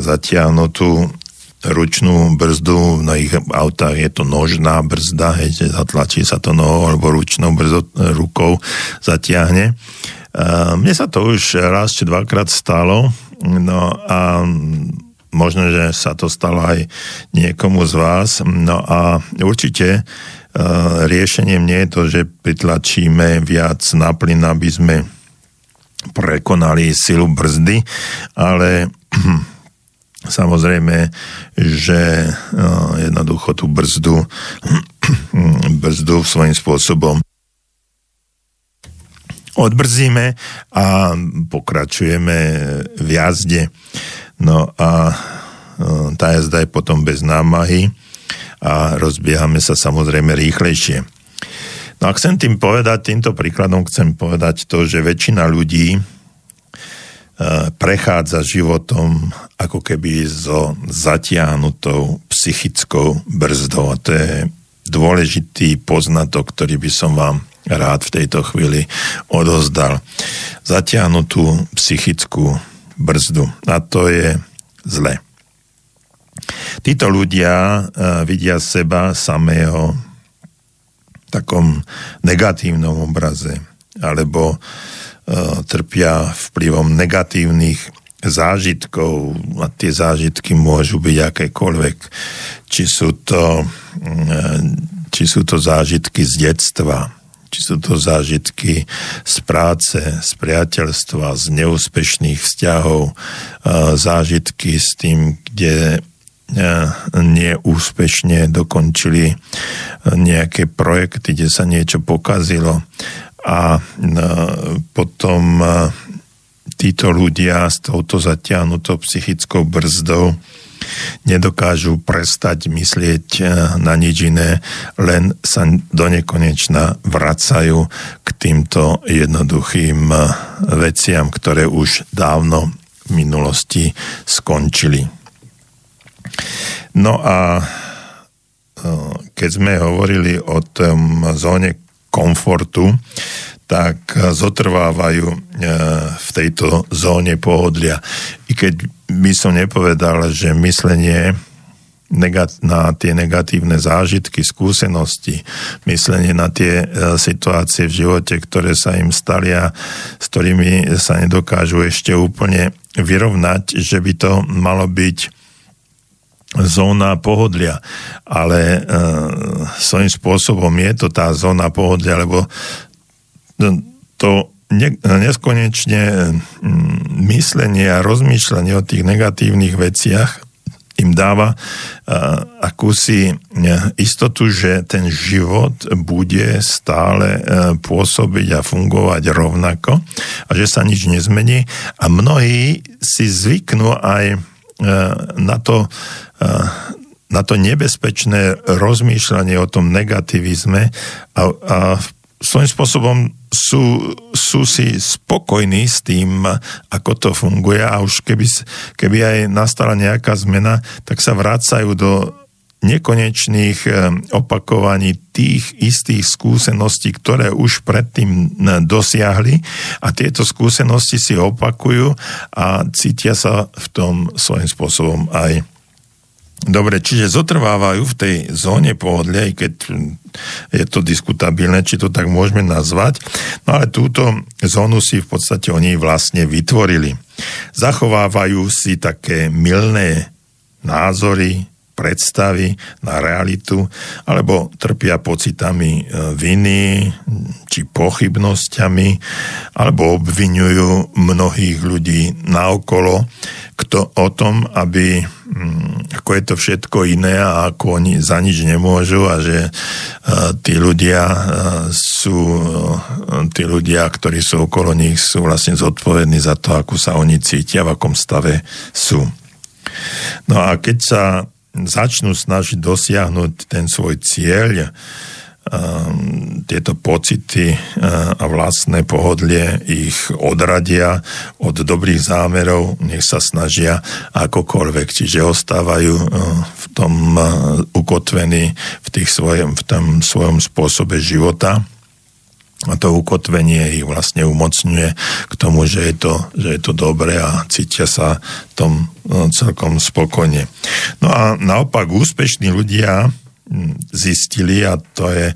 zatiahnutú ručnú brzdu, v mnohých autách je to nožná brzda, hej, zatlačí sa to nohou alebo ručnou brzdou, rukou zatiahne. Mne sa to už raz či dvakrát stalo, no a možno, že sa to stalo aj niekomu z vás. No a určite uh, riešením nie je to, že pritlačíme viac na plyn, aby sme prekonali silu brzdy, ale <clears throat> samozrejme, že uh, jednoducho tú brzdu, <clears throat> brzdu svojím spôsobom odbrzíme a pokračujeme v jazde. No a e, tá jazda je potom bez námahy a rozbiehame sa samozrejme rýchlejšie. No a chcem tým povedať, týmto príkladom chcem povedať to, že väčšina ľudí e, prechádza životom ako keby so zatiahnutou psychickou brzdou. A to je dôležitý poznatok, ktorý by som vám rád v tejto chvíli odozdal. Zatiahnutú psychickú brzdu. A to je zle. Títo ľudia uh, vidia seba samého v takom negatívnom obraze alebo uh, trpia vplyvom negatívnych zážitkov a tie zážitky môžu byť akékoľvek. Či sú to, uh, či sú to zážitky z detstva, či sú to zážitky z práce, z priateľstva, z neúspešných vzťahov, zážitky s tým, kde neúspešne dokončili nejaké projekty, kde sa niečo pokazilo. A potom títo ľudia s touto zatiahnutou psychickou brzdou nedokážu prestať myslieť eh, na nič iné, len sa do nekonečna vracajú k týmto jednoduchým eh, veciam, ktoré už dávno v minulosti skončili. No a eh, keď sme hovorili o tom zóne komfortu, tak zotrvávajú v tejto zóne pohodlia. I keď by som nepovedal, že myslenie na tie negatívne zážitky, skúsenosti, myslenie na tie e, situácie v živote, ktoré sa im stali a s ktorými sa nedokážu ešte úplne vyrovnať, že by to malo byť zóna pohodlia. Ale e, svojím spôsobom je to tá zóna pohodlia, lebo to ne, neskonečne mm, myslenie a rozmýšľanie o tých negatívnych veciach im dáva uh, akúsi istotu, že ten život bude stále uh, pôsobiť a fungovať rovnako a že sa nič nezmení. A mnohí si zvyknú aj na to na to nebezpečné rozmýšľanie o tom negativizme a, a svojím spôsobom sú, sú si spokojní s tým, ako to funguje a už keby, keby aj nastala nejaká zmena, tak sa vracajú do nekonečných eh, opakovaní tých istých skúseností, ktoré už predtým eh, dosiahli. A tieto skúsenosti si opakujú a cítia sa v tom svojím spôsobom aj Dobre, čiže zotrvávajú v tej zóne pohodlia, keď je to diskutabilné, či to tak môžeme nazvať. No ale túto zónu si v podstate oni vlastne vytvorili. Zachovávajú si také milné názory, predstavy na realitu, alebo trpia pocitami e, viny či pochybnosťami, alebo obvinujú mnohých ľudí naokolo kto, o tom, aby ako je to všetko iné a ako oni za nič nemôžu a že uh, tí ľudia uh, sú uh, tí ľudia, ktorí sú okolo nich, sú vlastne zodpovední za to, ako sa oni cítia, v akom stave sú. No a keď sa začnú snažiť dosiahnuť ten svoj cieľ, tieto pocity uh, a vlastné pohodlie ich odradia od dobrých zámerov, nech sa snažia akokoľvek, čiže ostávajú uh, v tom uh, ukotvení v, tých svojom, v tom svojom spôsobe života a to ukotvenie ich vlastne umocňuje k tomu, že je to, že je to dobré a cítia sa tom celkom spokojne. No a naopak úspešní ľudia zistili a to je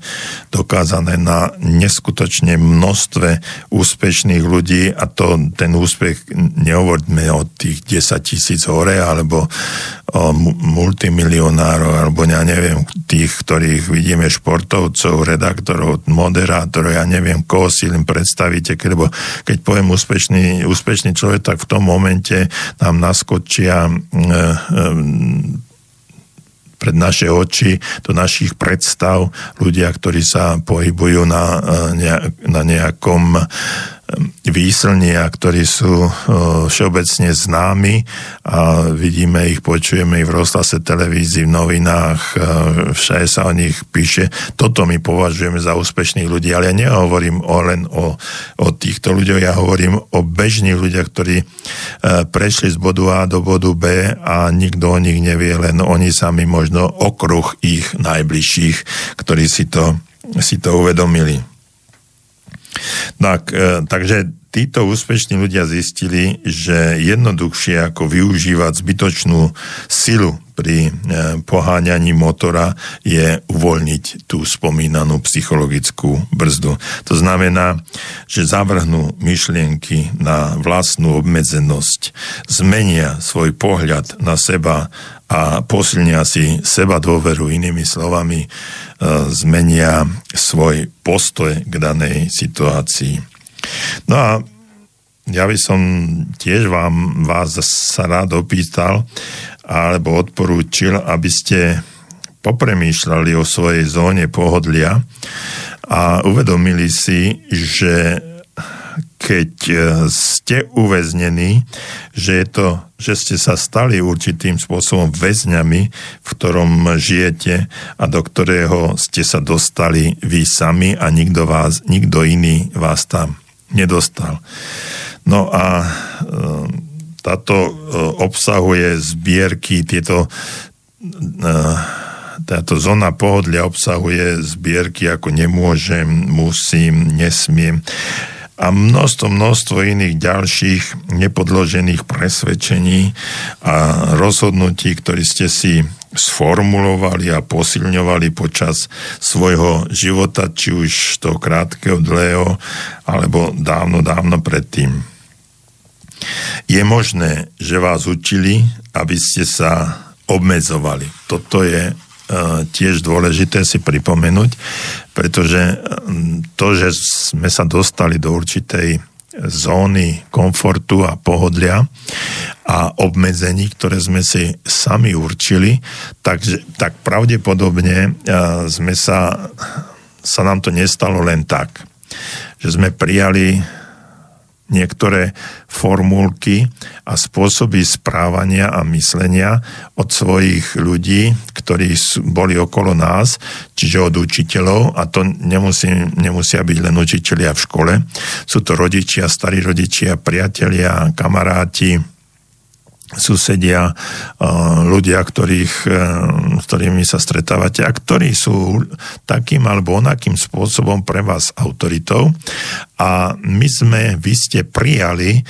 dokázané na neskutočne množstve úspešných ľudí a to ten úspech nehovoríme o tých 10 tisíc hore alebo o multimilionárov alebo ja neviem tých, ktorých vidíme športovcov, redaktorov, moderátorov, ja neviem koho si len predstavíte, lebo keď poviem úspešný, úspešný človek, tak v tom momente nám naskočia e, e, pred naše oči, do našich predstav, ľudia, ktorí sa pohybujú na, eh, na nejakom výslnia, ktorí sú všeobecne známi a vidíme ich, počujeme ich v rozhlase televízii, v novinách, všade sa o nich píše. Toto my považujeme za úspešných ľudí, ale ja nehovorím o, len o, o týchto ľuďoch, ja hovorím o bežných ľuďoch, ktorí e, prešli z bodu A do bodu B a nikto o nich nevie, len oni sami možno okruh ich najbližších, ktorí si to, si to uvedomili. Tak, e, takže títo úspešní ľudia zistili, že jednoduchšie ako využívať zbytočnú silu pri e, poháňaní motora je uvoľniť tú spomínanú psychologickú brzdu. To znamená, že zavrhnú myšlienky na vlastnú obmedzenosť, zmenia svoj pohľad na seba a posilnia si seba dôveru inými slovami, zmenia svoj postoj k danej situácii. No a ja by som tiež vám vás sa rád opýtal alebo odporúčil, aby ste popremýšľali o svojej zóne pohodlia a uvedomili si, že keď e, ste uväznení, že, je to, že ste sa stali určitým spôsobom väzňami, v ktorom žijete a do ktorého ste sa dostali vy sami a nikto, vás, nikto iný vás tam nedostal. No a e, táto e, obsahuje zbierky, tieto táto zóna pohodlia obsahuje zbierky ako nemôžem, musím, nesmiem a množstvo, množstvo iných ďalších nepodložených presvedčení a rozhodnutí, ktoré ste si sformulovali a posilňovali počas svojho života, či už toho krátkeho, dlhého, alebo dávno, dávno predtým. Je možné, že vás učili, aby ste sa obmedzovali. Toto je tiež dôležité si pripomenúť, pretože e, to, že sme sa dostali do určitej zóny komfortu a pohodlia a obmedzení, ktoré sme si sami určili, takže, tak pravdepodobne e, sme sa, sa nám to nestalo len tak, že sme prijali niektoré formulky a spôsoby správania a myslenia od svojich ľudí, ktorí boli okolo nás, čiže od učiteľov, a to nemusí, nemusia byť len učiteľia v škole, sú to rodičia, starí rodičia, priatelia, kamaráti, susedia, ľudia, ktorých, s ktorými sa stretávate a ktorí sú takým alebo onakým spôsobom pre vás autoritou a my sme, vy ste prijali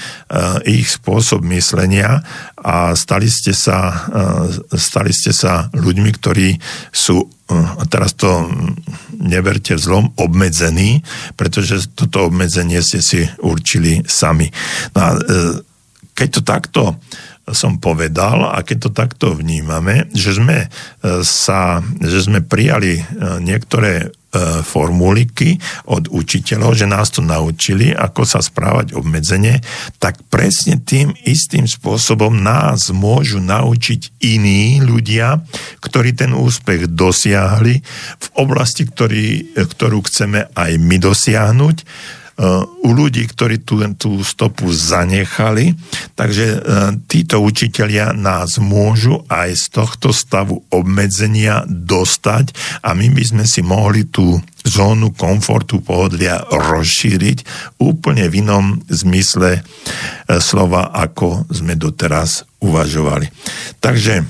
ich spôsob myslenia a stali ste sa, stali ste sa ľuďmi, ktorí sú a teraz to neberte zlom, obmedzení, pretože toto obmedzenie ste si určili sami. No a keď to takto som povedal a keď to takto vnímame, že sme, e, sa, že sme prijali e, niektoré e, formuliky od učiteľov, že nás to naučili, ako sa správať obmedzenie, tak presne tým istým spôsobom nás môžu naučiť iní ľudia, ktorí ten úspech dosiahli v oblasti, ktorý, ktorú chceme aj my dosiahnuť u ľudí, ktorí tú, tú stopu zanechali. Takže e, títo učitelia nás môžu aj z tohto stavu obmedzenia dostať a my by sme si mohli tú zónu komfortu pohodlia rozšíriť úplne v inom zmysle e, slova, ako sme doteraz uvažovali. Takže e,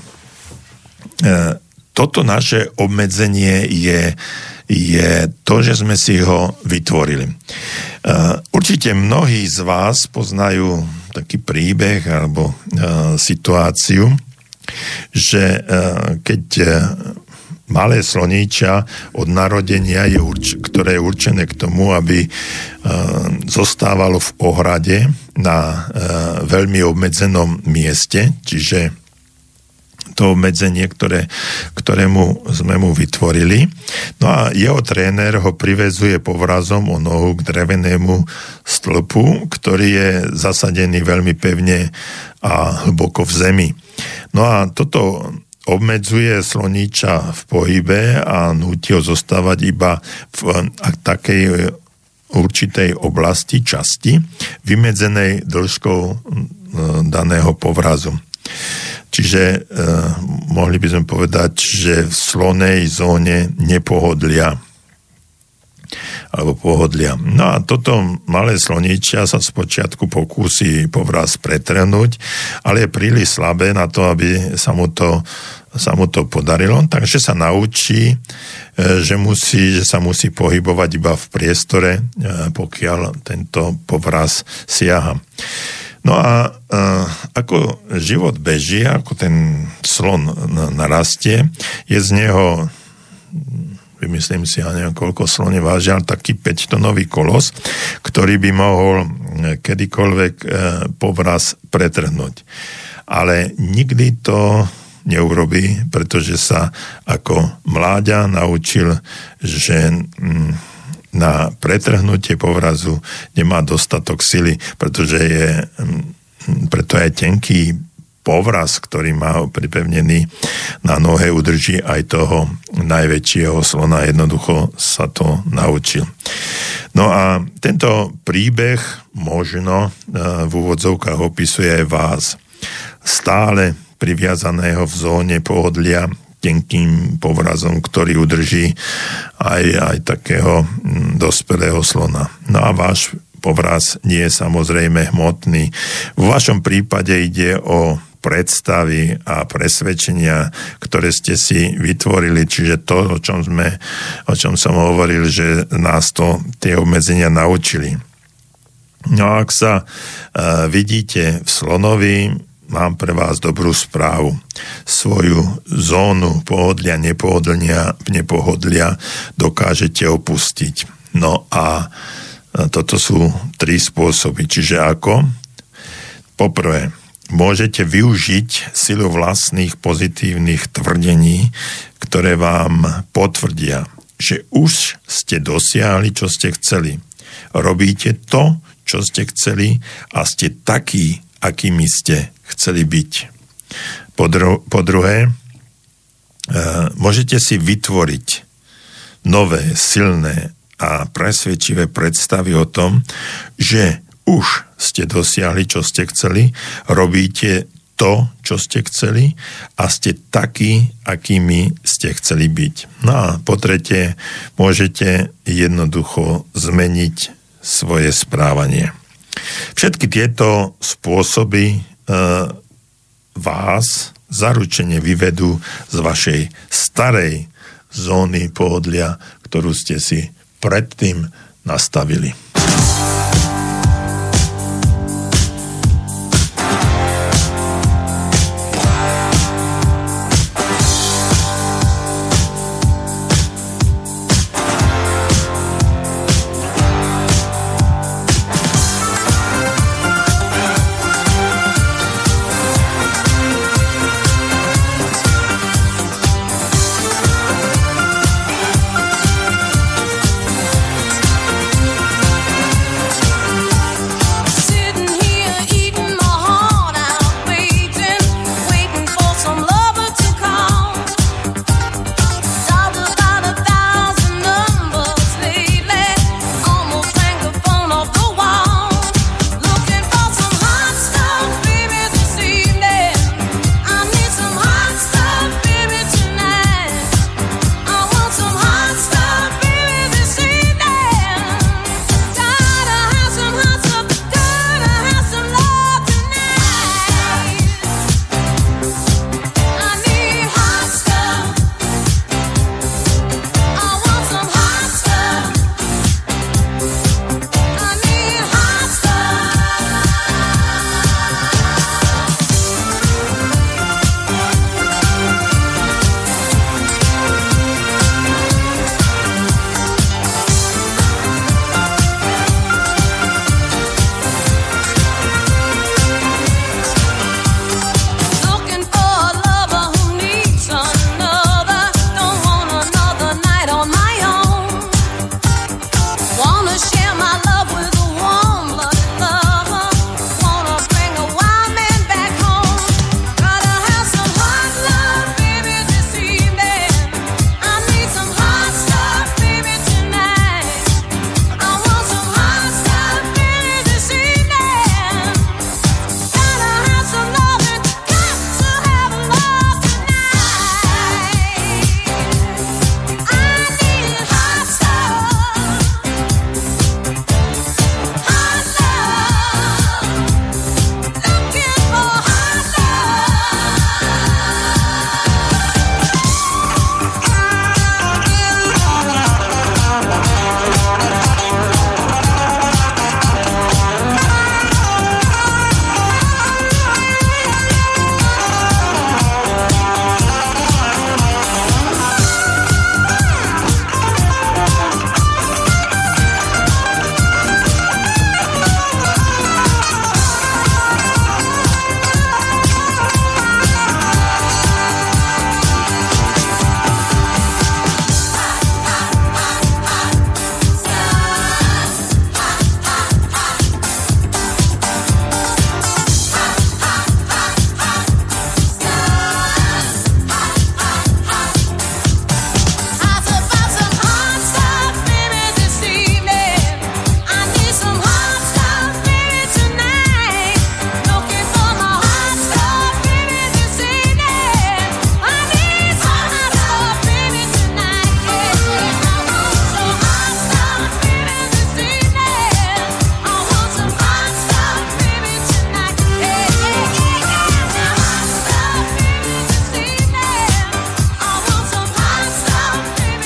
toto naše obmedzenie je je to, že sme si ho vytvorili. E, určite mnohí z vás poznajú taký príbeh alebo e, situáciu, že e, keď malé sloníča od narodenia, je urč- ktoré je určené k tomu, aby zostávalo v ohrade na veľmi obmedzenom mieste, čiže to obmedzenie, ktoré, ktorému sme mu vytvorili. No a jeho tréner ho privezuje povrazom o nohu k drevenému stĺpu, ktorý je zasadený veľmi pevne a hlboko v zemi. No a toto obmedzuje sloníča v pohybe a nutí ho zostávať iba v takej určitej oblasti, časti, vymedzenej dĺžkou daného povrazu. Čiže e, mohli by sme povedať, že v slonej zóne nepohodlia alebo pohodlia. No a toto malé sloničia sa spočiatku pokúsi povraz pretrhnúť, ale je príliš slabé na to, aby sa mu to, sa mu to podarilo, takže sa naučí, e, že, musí, že sa musí pohybovať iba v priestore, e, pokiaľ tento povraz siaha. No a uh, ako život beží, ako ten slon narastie, je z neho vymyslím si, ja neviem, koľko slone vážia, taký 5-tonový kolos, ktorý by mohol e, kedykoľvek uh, povraz pretrhnúť. Ale nikdy to neurobí, pretože sa ako mláďa naučil, že mm, na pretrhnutie povrazu nemá dostatok sily, pretože je, mm, preto je tenký povraz, ktorý má pripevnený na nohe, udrží aj toho najväčšieho slona. Jednoducho sa to naučil. No a tento príbeh možno e, v úvodzovkách opisuje aj vás. Stále priviazaného v zóne pohodlia tenkým povrazom, ktorý udrží aj, aj takého mm, dospelého slona. No a váš povraz nie je samozrejme hmotný. V vašom prípade ide o predstavy a presvedčenia, ktoré ste si vytvorili, čiže to, o čom, sme, o čom som hovoril, že nás to tie obmedzenia naučili. No a ak sa uh, vidíte v slonovi, mám pre vás dobrú správu. Svoju zónu pohodlia, nepohodlia, nepohodlia dokážete opustiť. No a toto sú tri spôsoby. Čiže ako? Poprvé, môžete využiť silu vlastných pozitívnych tvrdení, ktoré vám potvrdia, že už ste dosiahli, čo ste chceli. Robíte to, čo ste chceli a ste takí, akými ste chceli byť. Po, dru- po druhé, e, môžete si vytvoriť nové, silné a presvedčivé predstavy o tom, že už ste dosiahli, čo ste chceli, robíte to, čo ste chceli a ste takí, akými ste chceli byť. No a po tretie, môžete jednoducho zmeniť svoje správanie. Všetky tieto spôsoby vás zaručene vyvedú z vašej starej zóny pohodlia, ktorú ste si predtým nastavili.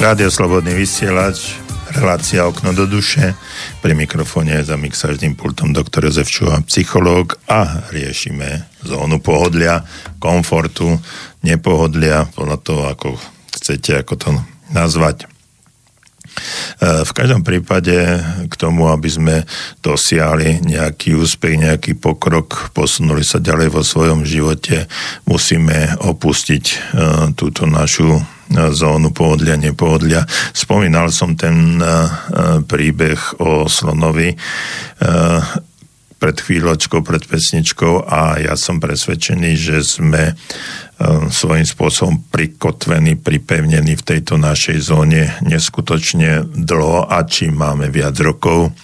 Rádio Slobodný vysielač, relácia Okno do duše. Pri mikrofóne za mixážnym pultom doktor Jozef Čuha, psychológ a riešime zónu pohodlia, komfortu, nepohodlia, podľa toho, ako chcete, ako to nazvať. E, v každom prípade k tomu, aby sme dosiahli nejaký úspech, nejaký pokrok, posunuli sa ďalej vo svojom živote, musíme opustiť e, túto našu zónu pohodlia, nepohodlia. Spomínal som ten eh, príbeh o slonovi eh, pred chvíľočkou, pred pesničkou a ja som presvedčený, že sme Ehm, svojím spôsobom prikotvení, pripevnení v tejto našej zóne neskutočne dlho a čím máme viac rokov,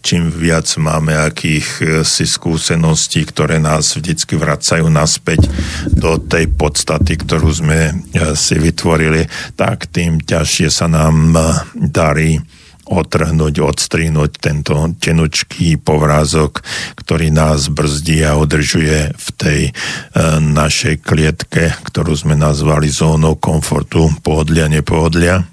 čím viac máme akých e, si skúseností, ktoré nás vždycky vracajú naspäť do tej podstaty, ktorú sme e, si vytvorili, tak tým ťažšie sa nám e, darí otrhnúť, odstrihnúť tento tenučký povrázok, ktorý nás brzdí a udržuje v tej e, našej klietke, ktorú sme nazvali zónou komfortu, pohodlia, nepohodlia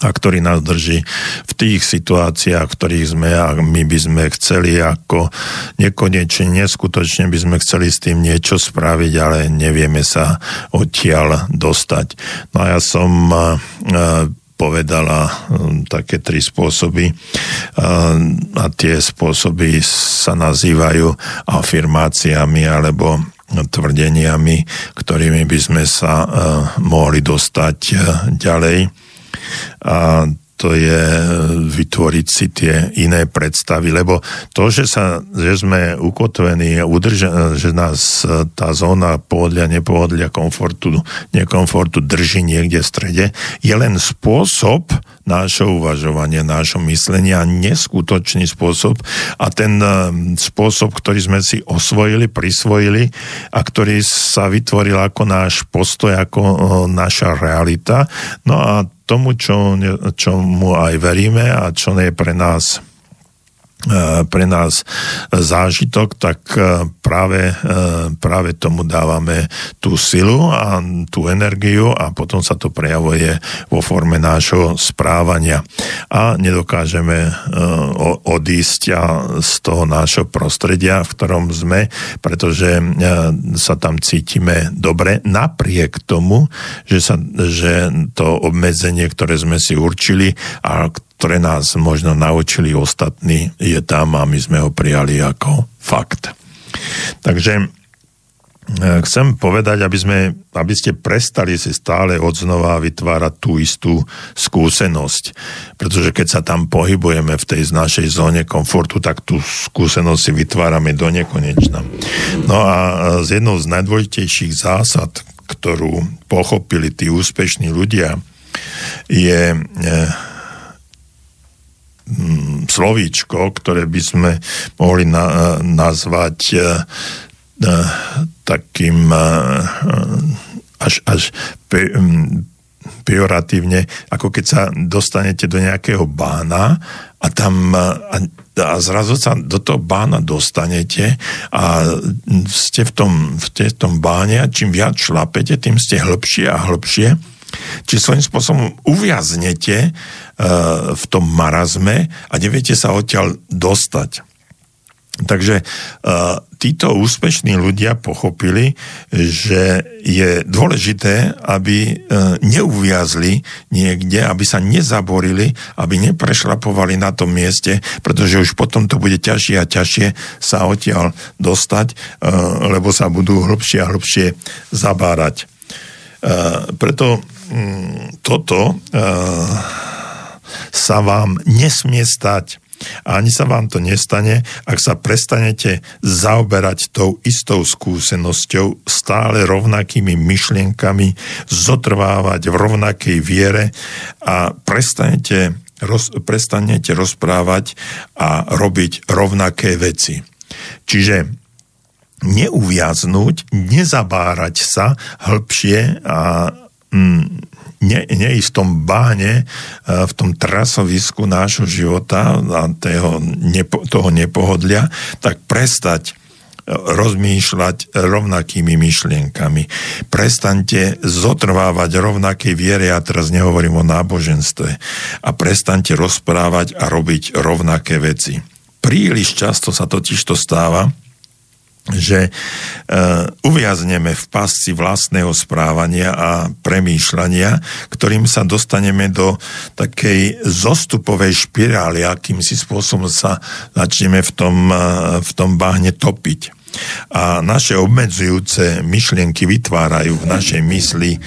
a ktorý nás drží v tých situáciách, v ktorých sme a my by sme chceli ako nekonečne, neskutočne by sme chceli s tým niečo spraviť, ale nevieme sa odtiaľ dostať. No a ja som povedala také tri spôsoby. A tie spôsoby sa nazývajú afirmáciami alebo tvrdeniami, ktorými by sme sa mohli dostať ďalej. A to je vytvoriť si tie iné predstavy, lebo to, že, sa, že sme ukotvení, udrža, že nás tá zóna pohodlia, nepohodlia, komfortu, nekomfortu drží niekde v strede, je len spôsob nášho uvažovania, nášho myslenia, neskutočný spôsob a ten spôsob, ktorý sme si osvojili, prisvojili a ktorý sa vytvoril ako náš postoj, ako naša realita. No a tomu, čo, čomu aj veríme a čo je pre nás pre nás zážitok, tak e, práve, e, práve tomu dávame tú silu a tú energiu a potom sa to prejavuje vo forme nášho správania. A nedokážeme odísť z toho nášho prostredia, v ktorom sme, pretože sa tam cítime dobre, napriek tomu, že, sa, že to obmedzenie, ktoré sme si určili a ktoré nás možno naučili ostatní, je tam a my sme ho prijali ako fakt. Takže e, chcem povedať, aby, sme, aby ste prestali si stále odznova vytvárať tú istú skúsenosť. Pretože keď sa tam pohybujeme v tej našej zóne komfortu, tak tú skúsenosť si vytvárame do nekonečna. No a z jednou z najdôležitejších zásad, ktorú pochopili tí úspešní ľudia, je e, slovíčko, ktoré by sme mohli na, nazvať uh, uh, takým uh, až, až pe, um, pejoratívne, ako keď sa dostanete do nejakého bána a tam a, a zrazu sa do toho bána dostanete a ste v tom, v tom báne a čím viac šlapete, tým ste hĺbšie a hĺbšie či svojím spôsobom uviaznete uh, v tom marazme a neviete sa odtiaľ dostať. Takže uh, títo úspešní ľudia pochopili, že je dôležité, aby uh, neuviazli niekde, aby sa nezaborili, aby neprešlapovali na tom mieste, pretože už potom to bude ťažšie a ťažšie sa odtiaľ dostať, lebo sa budú hlbšie a hlbšie zabárať. Preto toto uh, sa vám nesmie stať. A ani sa vám to nestane, ak sa prestanete zaoberať tou istou skúsenosťou, stále rovnakými myšlienkami, zotrvávať v rovnakej viere a prestanete, roz, prestanete rozprávať a robiť rovnaké veci. Čiže neuviaznúť, nezabárať sa hĺbšie a Mm, ne, neistom báne, e, v tom trasovisku nášho života a toho, nepo, toho nepohodlia, tak prestať e, rozmýšľať rovnakými myšlienkami. Prestaňte zotrvávať rovnakej viere, ja teraz nehovorím o náboženstve, a prestaňte rozprávať a robiť rovnaké veci. Príliš často sa totiž to stáva, že uh, uviazneme v pasci vlastného správania a premýšľania, ktorým sa dostaneme do takej zostupovej špirály, akým si spôsobom sa začneme v tom, uh, v tom bahne topiť. A naše obmedzujúce myšlienky vytvárajú v našej mysli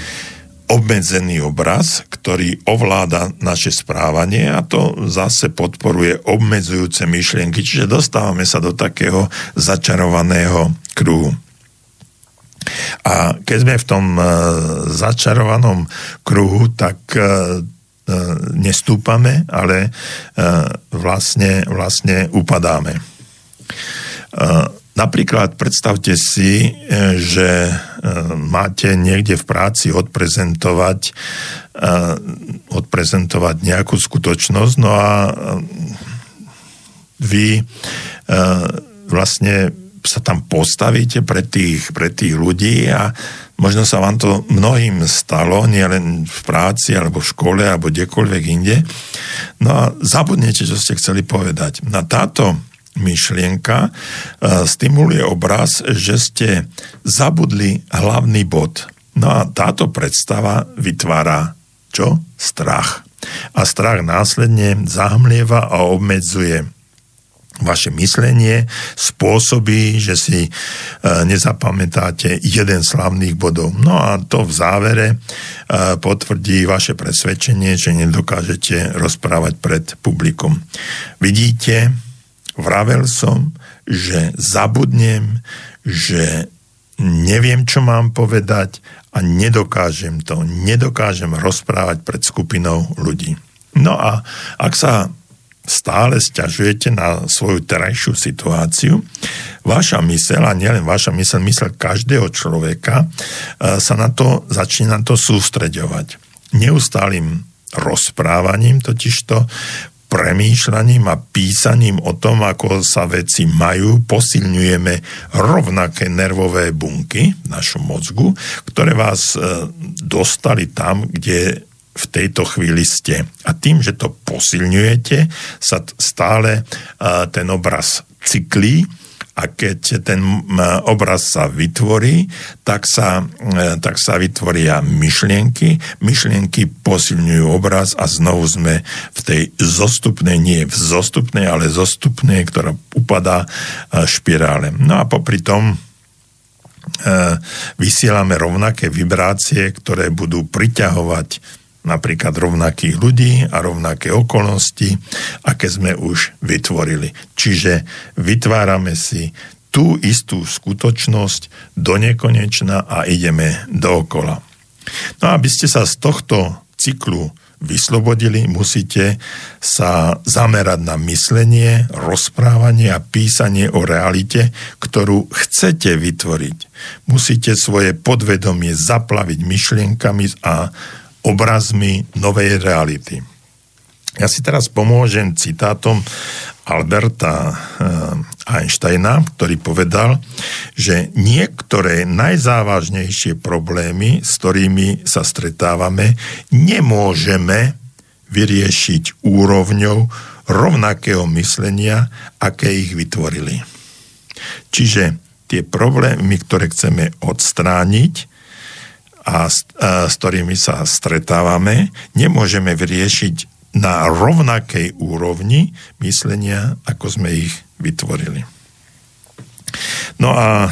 obmedzený obraz, ktorý ovláda naše správanie a to zase podporuje obmedzujúce myšlienky, čiže dostávame sa do takého začarovaného kruhu. A keď sme v tom uh, začarovanom kruhu, tak uh, nestúpame, ale vlastne, vlastne upadáme. Napríklad predstavte si, e, že e, máte niekde v práci odprezentovať odprezentovať nejakú skutočnosť, no a vy vlastne sa tam postavíte pre tých, pre tých ľudí a možno sa vám to mnohým stalo, nielen v práci, alebo v škole, alebo kdekoľvek inde. No a zabudnete, čo ste chceli povedať. Na táto myšlienka uh, stimuluje obraz, že ste zabudli hlavný bod. No a táto predstava vytvára čo? Strach. A strach následne zahmlieva a obmedzuje vaše myslenie spôsobí, že si e, nezapamätáte jeden z hlavných bodov. No a to v závere e, potvrdí vaše presvedčenie, že nedokážete rozprávať pred publikum. Vidíte, vravel som, že zabudnem, že neviem, čo mám povedať a nedokážem to, nedokážem rozprávať pred skupinou ľudí. No a ak sa stále stiažujete na svoju terajšiu situáciu, vaša mysel, a nielen vaša mysel, mysel každého človeka, e, sa na to začne na to sústreďovať. Neustálým rozprávaním totižto premýšľaním a písaním o tom, ako sa veci majú, posilňujeme rovnaké nervové bunky v našom mozgu, ktoré vás e, dostali tam, kde v tejto chvíli ste. A tým, že to posilňujete, sa stále ten obraz cyklí a keď ten obraz sa vytvorí, tak sa, e, tak sa vytvoria myšlienky, myšlienky posilňujú obraz a znovu sme v tej zostupnej, nie v zostupnej, ale zostupnej, ktorá upadá špirále. No a popri tom e, vysielame rovnaké vibrácie, ktoré budú priťahovať napríklad rovnakých ľudí a rovnaké okolnosti, aké sme už vytvorili. Čiže vytvárame si tú istú skutočnosť do nekonečna a ideme dookola. No a aby ste sa z tohto cyklu vyslobodili, musíte sa zamerať na myslenie, rozprávanie a písanie o realite, ktorú chcete vytvoriť. Musíte svoje podvedomie zaplaviť myšlienkami a obrazmi novej reality. Ja si teraz pomôžem citátom Alberta eh, Einsteina, ktorý povedal, že niektoré najzávažnejšie problémy, s ktorými sa stretávame, nemôžeme vyriešiť úrovňou rovnakého myslenia, aké ich vytvorili. Čiže tie problémy, ktoré chceme odstrániť, a s, a s ktorými sa stretávame, nemôžeme vyriešiť na rovnakej úrovni myslenia, ako sme ich vytvorili. No a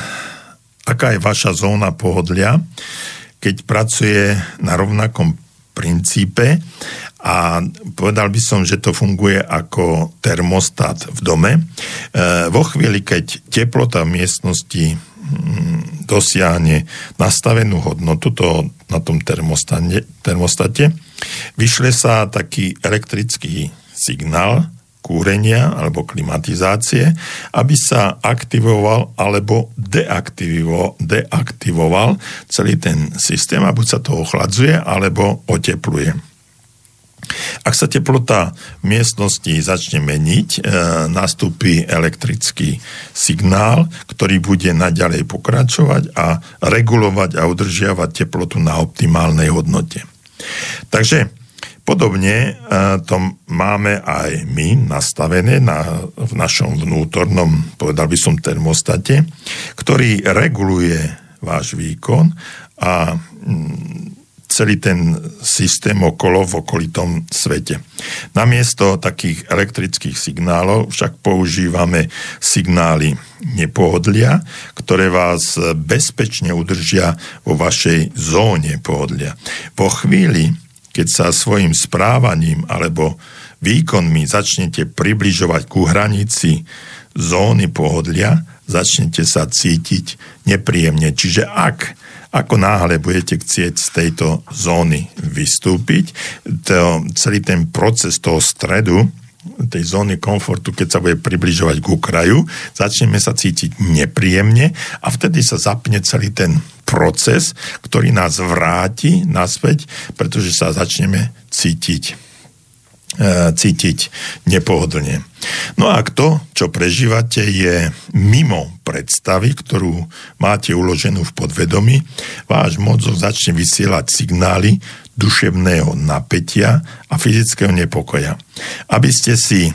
aká je vaša zóna pohodlia, keď pracuje na rovnakom princípe a povedal by som, že to funguje ako termostat v dome. E, vo chvíli, keď teplota v miestnosti dosiahne nastavenú hodnotu to, na tom termostate, vyšle sa taký elektrický signál kúrenia alebo klimatizácie, aby sa aktivoval alebo deaktivoval, deaktivoval celý ten systém a buď sa to ochladzuje alebo otepluje. Ak sa teplota v miestnosti začne meniť, e, nastúpi elektrický signál, ktorý bude naďalej pokračovať a regulovať a udržiavať teplotu na optimálnej hodnote. Takže podobne e, to máme aj my nastavené na, v našom vnútornom, povedal by som, termostate, ktorý reguluje váš výkon a mm, celý ten systém okolo v okolitom svete. Namiesto takých elektrických signálov však používame signály nepohodlia, ktoré vás bezpečne udržia vo vašej zóne pohodlia. Po chvíli, keď sa svojim správaním alebo výkonmi začnete približovať ku hranici zóny pohodlia, začnete sa cítiť nepríjemne. Čiže ak ako náhle budete chcieť z tejto zóny vystúpiť, to, celý ten proces toho stredu, tej zóny komfortu, keď sa bude približovať ku kraju, začneme sa cítiť nepríjemne a vtedy sa zapne celý ten proces, ktorý nás vráti naspäť, pretože sa začneme cítiť cítiť nepohodlne. No a to, čo prežívate, je mimo predstavy, ktorú máte uloženú v podvedomí. Váš mozog začne vysielať signály duševného napätia a fyzického nepokoja. Aby ste si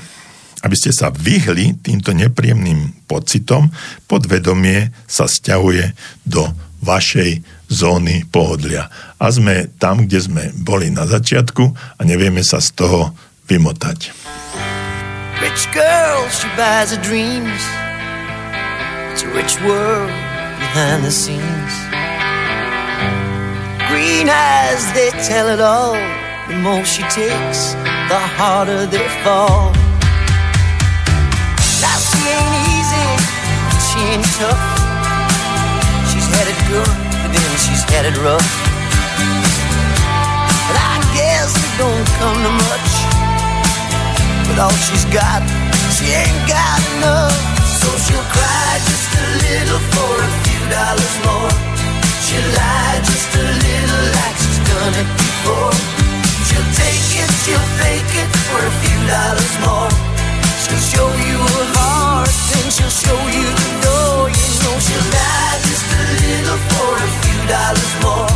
aby ste sa vyhli týmto nepríjemným pocitom, podvedomie sa stiahuje do vašej zóny pohodlia. A sme tam, kde sme boli na začiatku a nevieme sa z toho vymotať. Rich girl, she buys her dreams. It's a rich world behind the scenes. Green eyes, they tell it all. The more she takes, the harder they fall. Now she ain't easy, she ain't tough. She's headed good, but then she's headed rough. But I guess it don't come to much. With all she's got, she ain't got enough. So she'll cry just a little for a few dollars more. She'll lie just a little like she's done it before. She'll take it, she'll fake it for a few dollars more. She'll show you her heart, then she'll show you the door. You know she'll lie just a little for a few dollars more.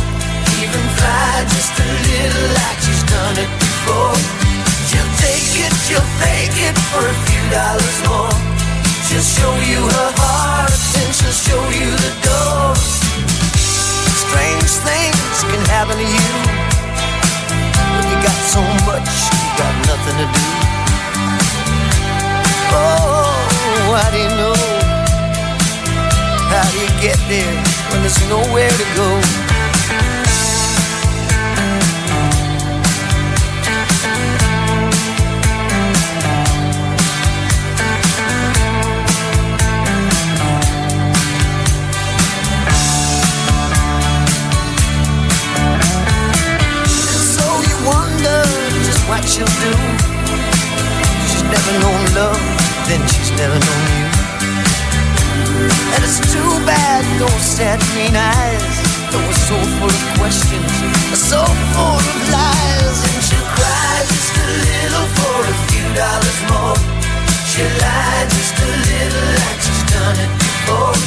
Even fly just a little like she's done it before. She'll take it, she'll fake it for a few dollars more. She'll show you her heart, then she'll show you the door. Strange things can happen to you when you got so much, you got nothing to do. Oh, how do you know? How do you get there when there's nowhere to go? She'll do. She's never known love then she's never known you. And it's too bad those sad green eyes that were so full of questions, so full of lies. And she'll just a little for a few dollars more. She'll lie just a little like she's done it before.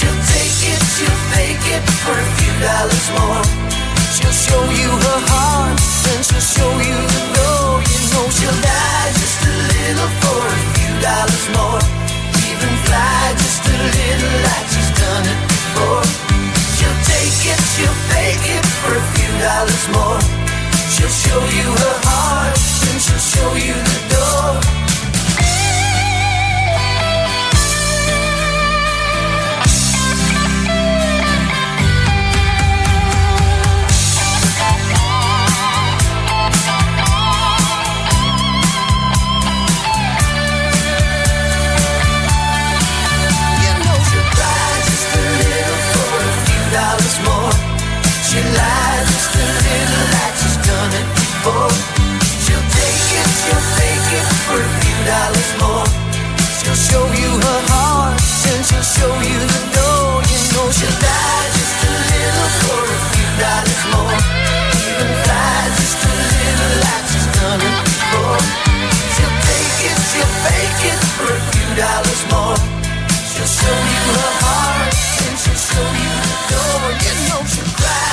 She'll take it, she'll fake it for a few dollars more. She'll show you her heart, then she'll show you the door. You know she'll die just a little for a few dollars more. Even fly just a little like she's done it before. She'll take it, she'll fake it for a few dollars more. She'll show you her heart, then she'll show you the door.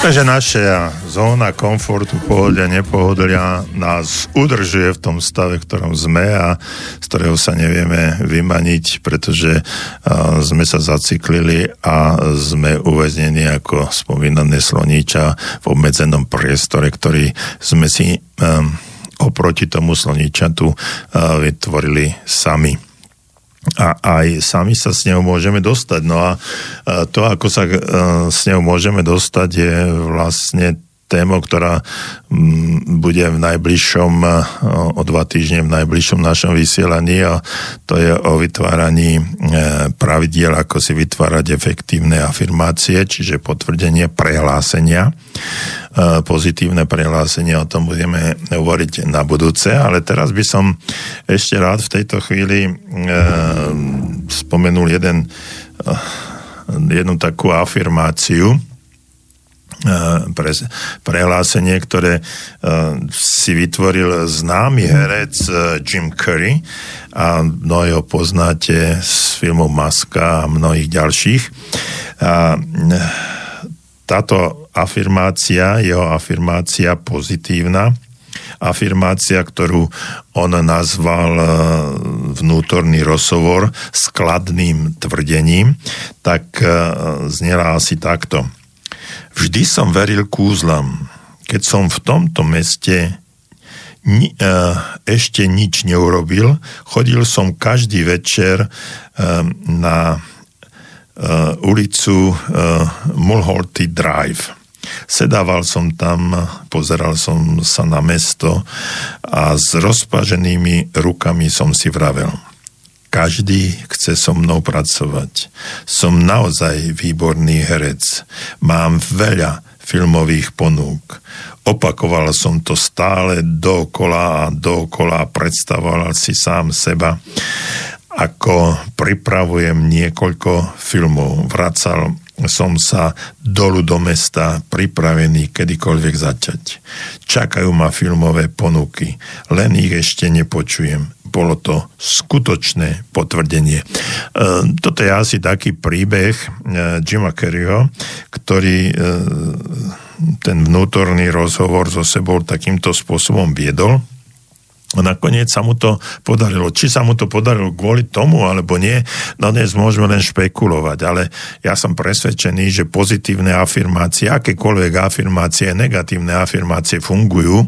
Takže naša zóna komfortu, pohodlia, nepohodlia nás udržuje v tom stave, v ktorom sme a z ktorého sa nevieme vymaniť, pretože sme sa zaciklili a sme uväznení ako spomínané sloníča v obmedzenom priestore, ktorý sme si oproti tomu sloníčatu uh, vytvorili sami a aj sami sa s ňou môžeme dostať. No a to, ako sa e, s ňou môžeme dostať, je vlastne tému, ktorá mm, bude v najbližšom, e, o dva týždne v najbližšom našom vysielaní a to je o vytváraní e, pravidiel, ako si vytvárať efektívne afirmácie, čiže potvrdenie prehlásenia, e, pozitívne prehlásenie, o tom budeme hovoriť na budúce, ale teraz by som ešte rád v tejto chvíli spomenul jeden, jednu takú afirmáciu, pre, prehlásenie, ktoré si vytvoril známy herec Jim Curry a mnohí poznáte z filmov Maska a mnohých ďalších. A táto afirmácia, jeho afirmácia pozitívna, afirmácia, ktorú on nazval vnútorný rozhovor skladným tvrdením, tak znela asi takto. Vždy som veril kúzlam. Keď som v tomto meste ni, e, ešte nič neurobil, chodil som každý večer na ulicu Mulholty Drive Sedával som tam, pozeral som sa na mesto a s rozpaženými rukami som si vravel. Každý chce so mnou pracovať. Som naozaj výborný herec. Mám veľa filmových ponúk. Opakoval som to stále dokola a dokola predstavoval si sám seba, ako pripravujem niekoľko filmov. Vracal som sa dolu do mesta pripravený kedykoľvek začať. Čakajú ma filmové ponuky, len ich ešte nepočujem. Bolo to skutočné potvrdenie. E, toto je asi taký príbeh e, Jima Kerryho, ktorý e, ten vnútorný rozhovor so sebou takýmto spôsobom viedol a nakoniec sa mu to podarilo. Či sa mu to podarilo kvôli tomu, alebo nie, no dnes môžeme len špekulovať, ale ja som presvedčený, že pozitívne afirmácie, akékoľvek afirmácie, negatívne afirmácie fungujú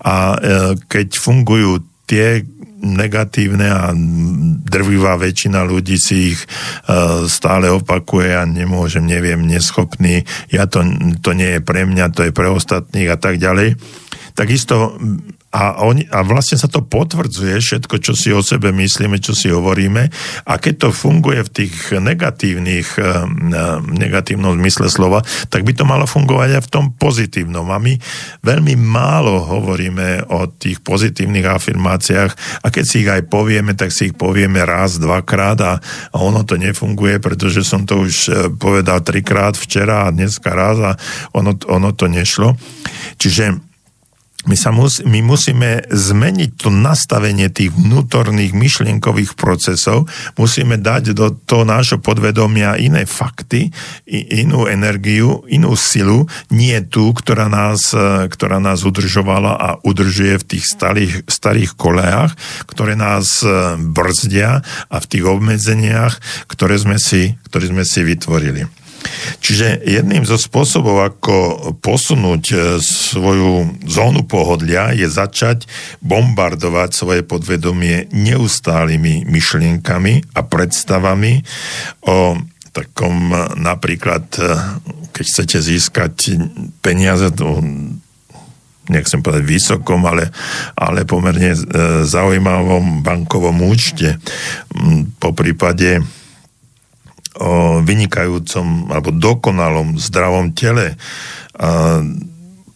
a keď fungujú tie negatívne a drvivá väčšina ľudí si ich uh, stále opakuje a nemôžem, neviem, neschopný, ja to, to nie je pre mňa, to je pre ostatných a tak ďalej. Takisto a, on, a vlastne sa to potvrdzuje všetko, čo si o sebe myslíme, čo si hovoríme. A keď to funguje v tých negatívnych, eh, eh, negatívnom zmysle slova, tak by to malo fungovať aj v tom pozitívnom. A my veľmi málo hovoríme o tých pozitívnych afirmáciách a keď si ich aj povieme, tak si ich povieme raz, dvakrát a, a ono to nefunguje, pretože som to už eh, povedal trikrát včera a dneska raz a ono, ono to nešlo. Čiže my, sa mus, my musíme zmeniť to nastavenie tých vnútorných myšlienkových procesov, musíme dať do toho nášho podvedomia iné fakty, inú energiu, inú silu, nie tú, ktorá nás, ktorá nás udržovala a udržuje v tých starých, starých kolejach, ktoré nás brzdia a v tých obmedzeniach, ktoré sme si, ktoré sme si vytvorili. Čiže jedným zo spôsobov, ako posunúť e, svoju zónu pohodlia, je začať bombardovať svoje podvedomie neustálými myšlienkami a predstavami o takom e, napríklad, e, keď chcete získať peniaze, to nechcem povedať vysokom, ale, ale pomerne zaujímavom bankovom účte. Po prípade o vynikajúcom alebo dokonalom zdravom tele, a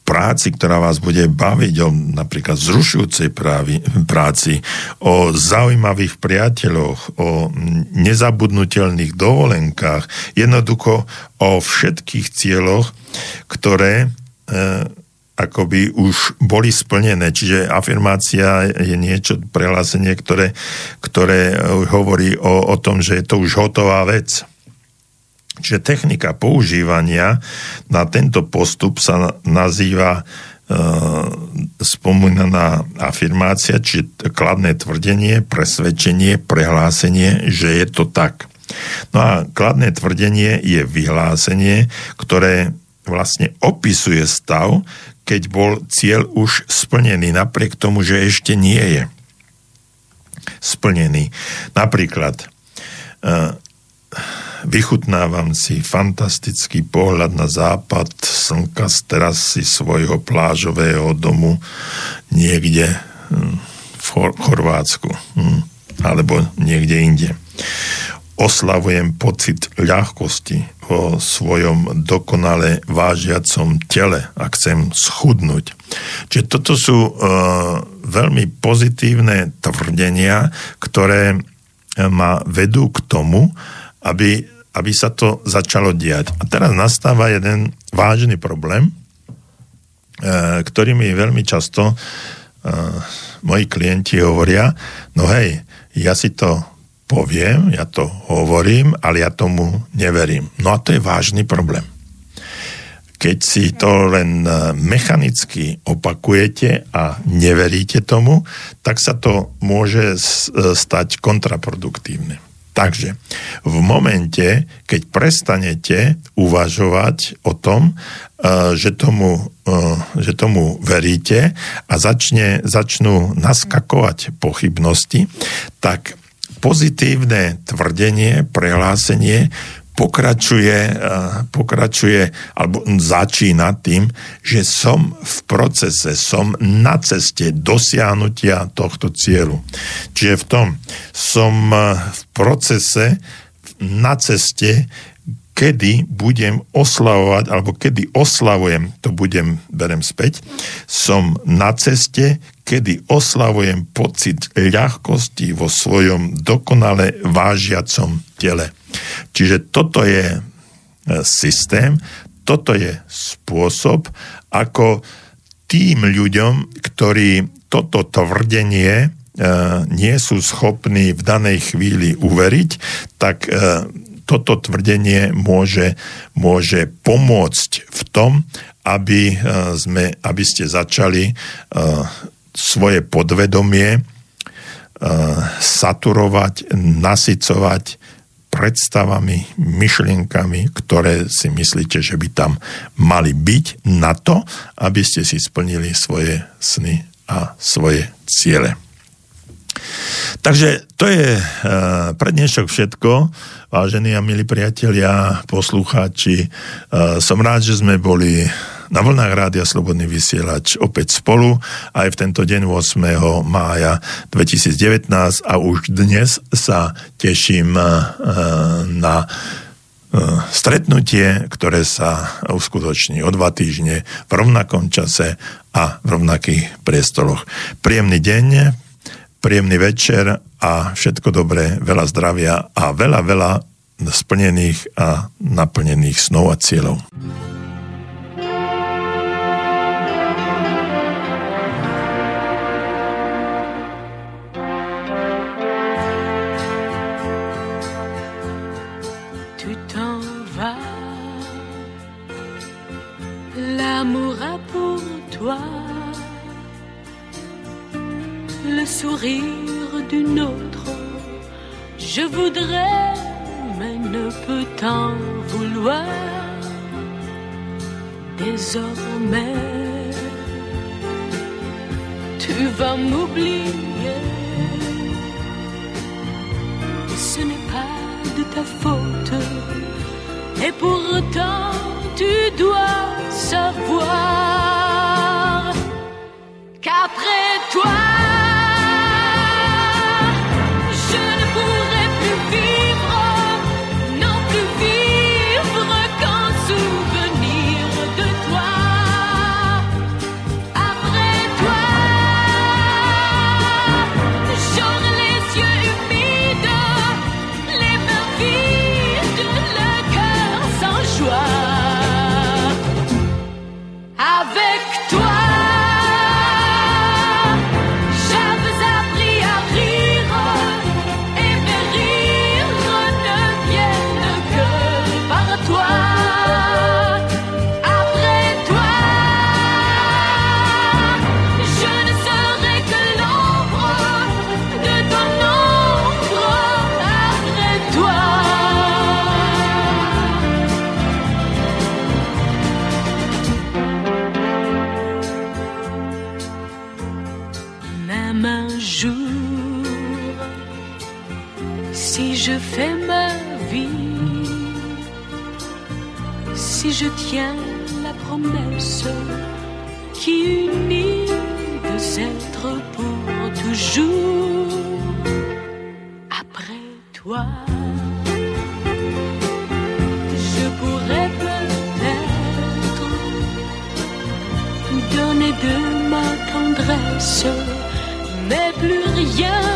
práci, ktorá vás bude baviť, o napríklad zrušujúcej právi, práci, o zaujímavých priateľoch, o nezabudnutelných dovolenkách, jednoducho o všetkých cieľoch, ktoré e, akoby už boli splnené. Čiže afirmácia je niečo, prehlásenie, ktoré, ktoré hovorí o, o tom, že je to už hotová vec. Čiže technika používania na tento postup sa nazýva e, spomínaná afirmácia, či kladné tvrdenie, presvedčenie, prehlásenie, že je to tak. No a kladné tvrdenie je vyhlásenie, ktoré vlastne opisuje stav, keď bol cieľ už splnený, napriek tomu, že ešte nie je splnený. Napríklad, e, vychutnávam si fantastický pohľad na západ slnka z terasy svojho plážového domu niekde hm, v Chorvátsku hm, alebo niekde inde. Oslavujem pocit ľahkosti vo svojom dokonale vážiacom tele a chcem schudnúť. Čiže toto sú uh, veľmi pozitívne tvrdenia, ktoré ma vedú k tomu, aby aby sa to začalo diať. A teraz nastáva jeden vážny problém, e, ktorý mi veľmi často e, moji klienti hovoria, no hej, ja si to poviem, ja to hovorím, ale ja tomu neverím. No a to je vážny problém. Keď si to len e, mechanicky opakujete a neveríte tomu, tak sa to môže e, stať kontraproduktívne. Takže v momente, keď prestanete uvažovať o tom, e, že tomu, že tomu veríte a začne, začnú naskakovať pochybnosti, tak pozitívne tvrdenie, prehlásenie pokračuje, eh, pokračuje alebo začína tým, že som v procese, som na ceste dosiahnutia tohto cieľu. Čiže v tom som eh, v procese, na ceste, kedy budem oslavovať, alebo kedy oslavujem, to budem, berem späť, som na ceste, kedy oslavujem pocit ľahkosti vo svojom dokonale vážiacom tele. Čiže toto je e, systém, toto je spôsob, ako tým ľuďom, ktorí toto tvrdenie e, nie sú schopní v danej chvíli uveriť, tak e, toto tvrdenie môže, môže pomôcť v tom, aby, sme, aby ste začali svoje podvedomie saturovať, nasycovať predstavami, myšlienkami, ktoré si myslíte, že by tam mali byť na to, aby ste si splnili svoje sny a svoje ciele. Takže to je uh, pre dnešok všetko, vážení a milí priatelia, poslucháči. Uh, som rád, že sme boli na vlnách Rádia Slobodný vysielač opäť spolu aj v tento deň 8. mája 2019 a už dnes sa teším eh, na eh, stretnutie, ktoré sa uskutoční o dva týždne v rovnakom čase a v rovnakých priestoroch. Príjemný deň, príjemný večer a všetko dobré, veľa zdravia a veľa, veľa splnených a naplnených snov a cieľov. Sourire d'une autre. Je voudrais, mais ne peux t'en vouloir. Désormais, tu vas m'oublier. Ce n'est pas de ta faute. Et pourtant, tu dois savoir qu'après toi, Je pourrais peut-être donner de ma tendresse, mais plus rien.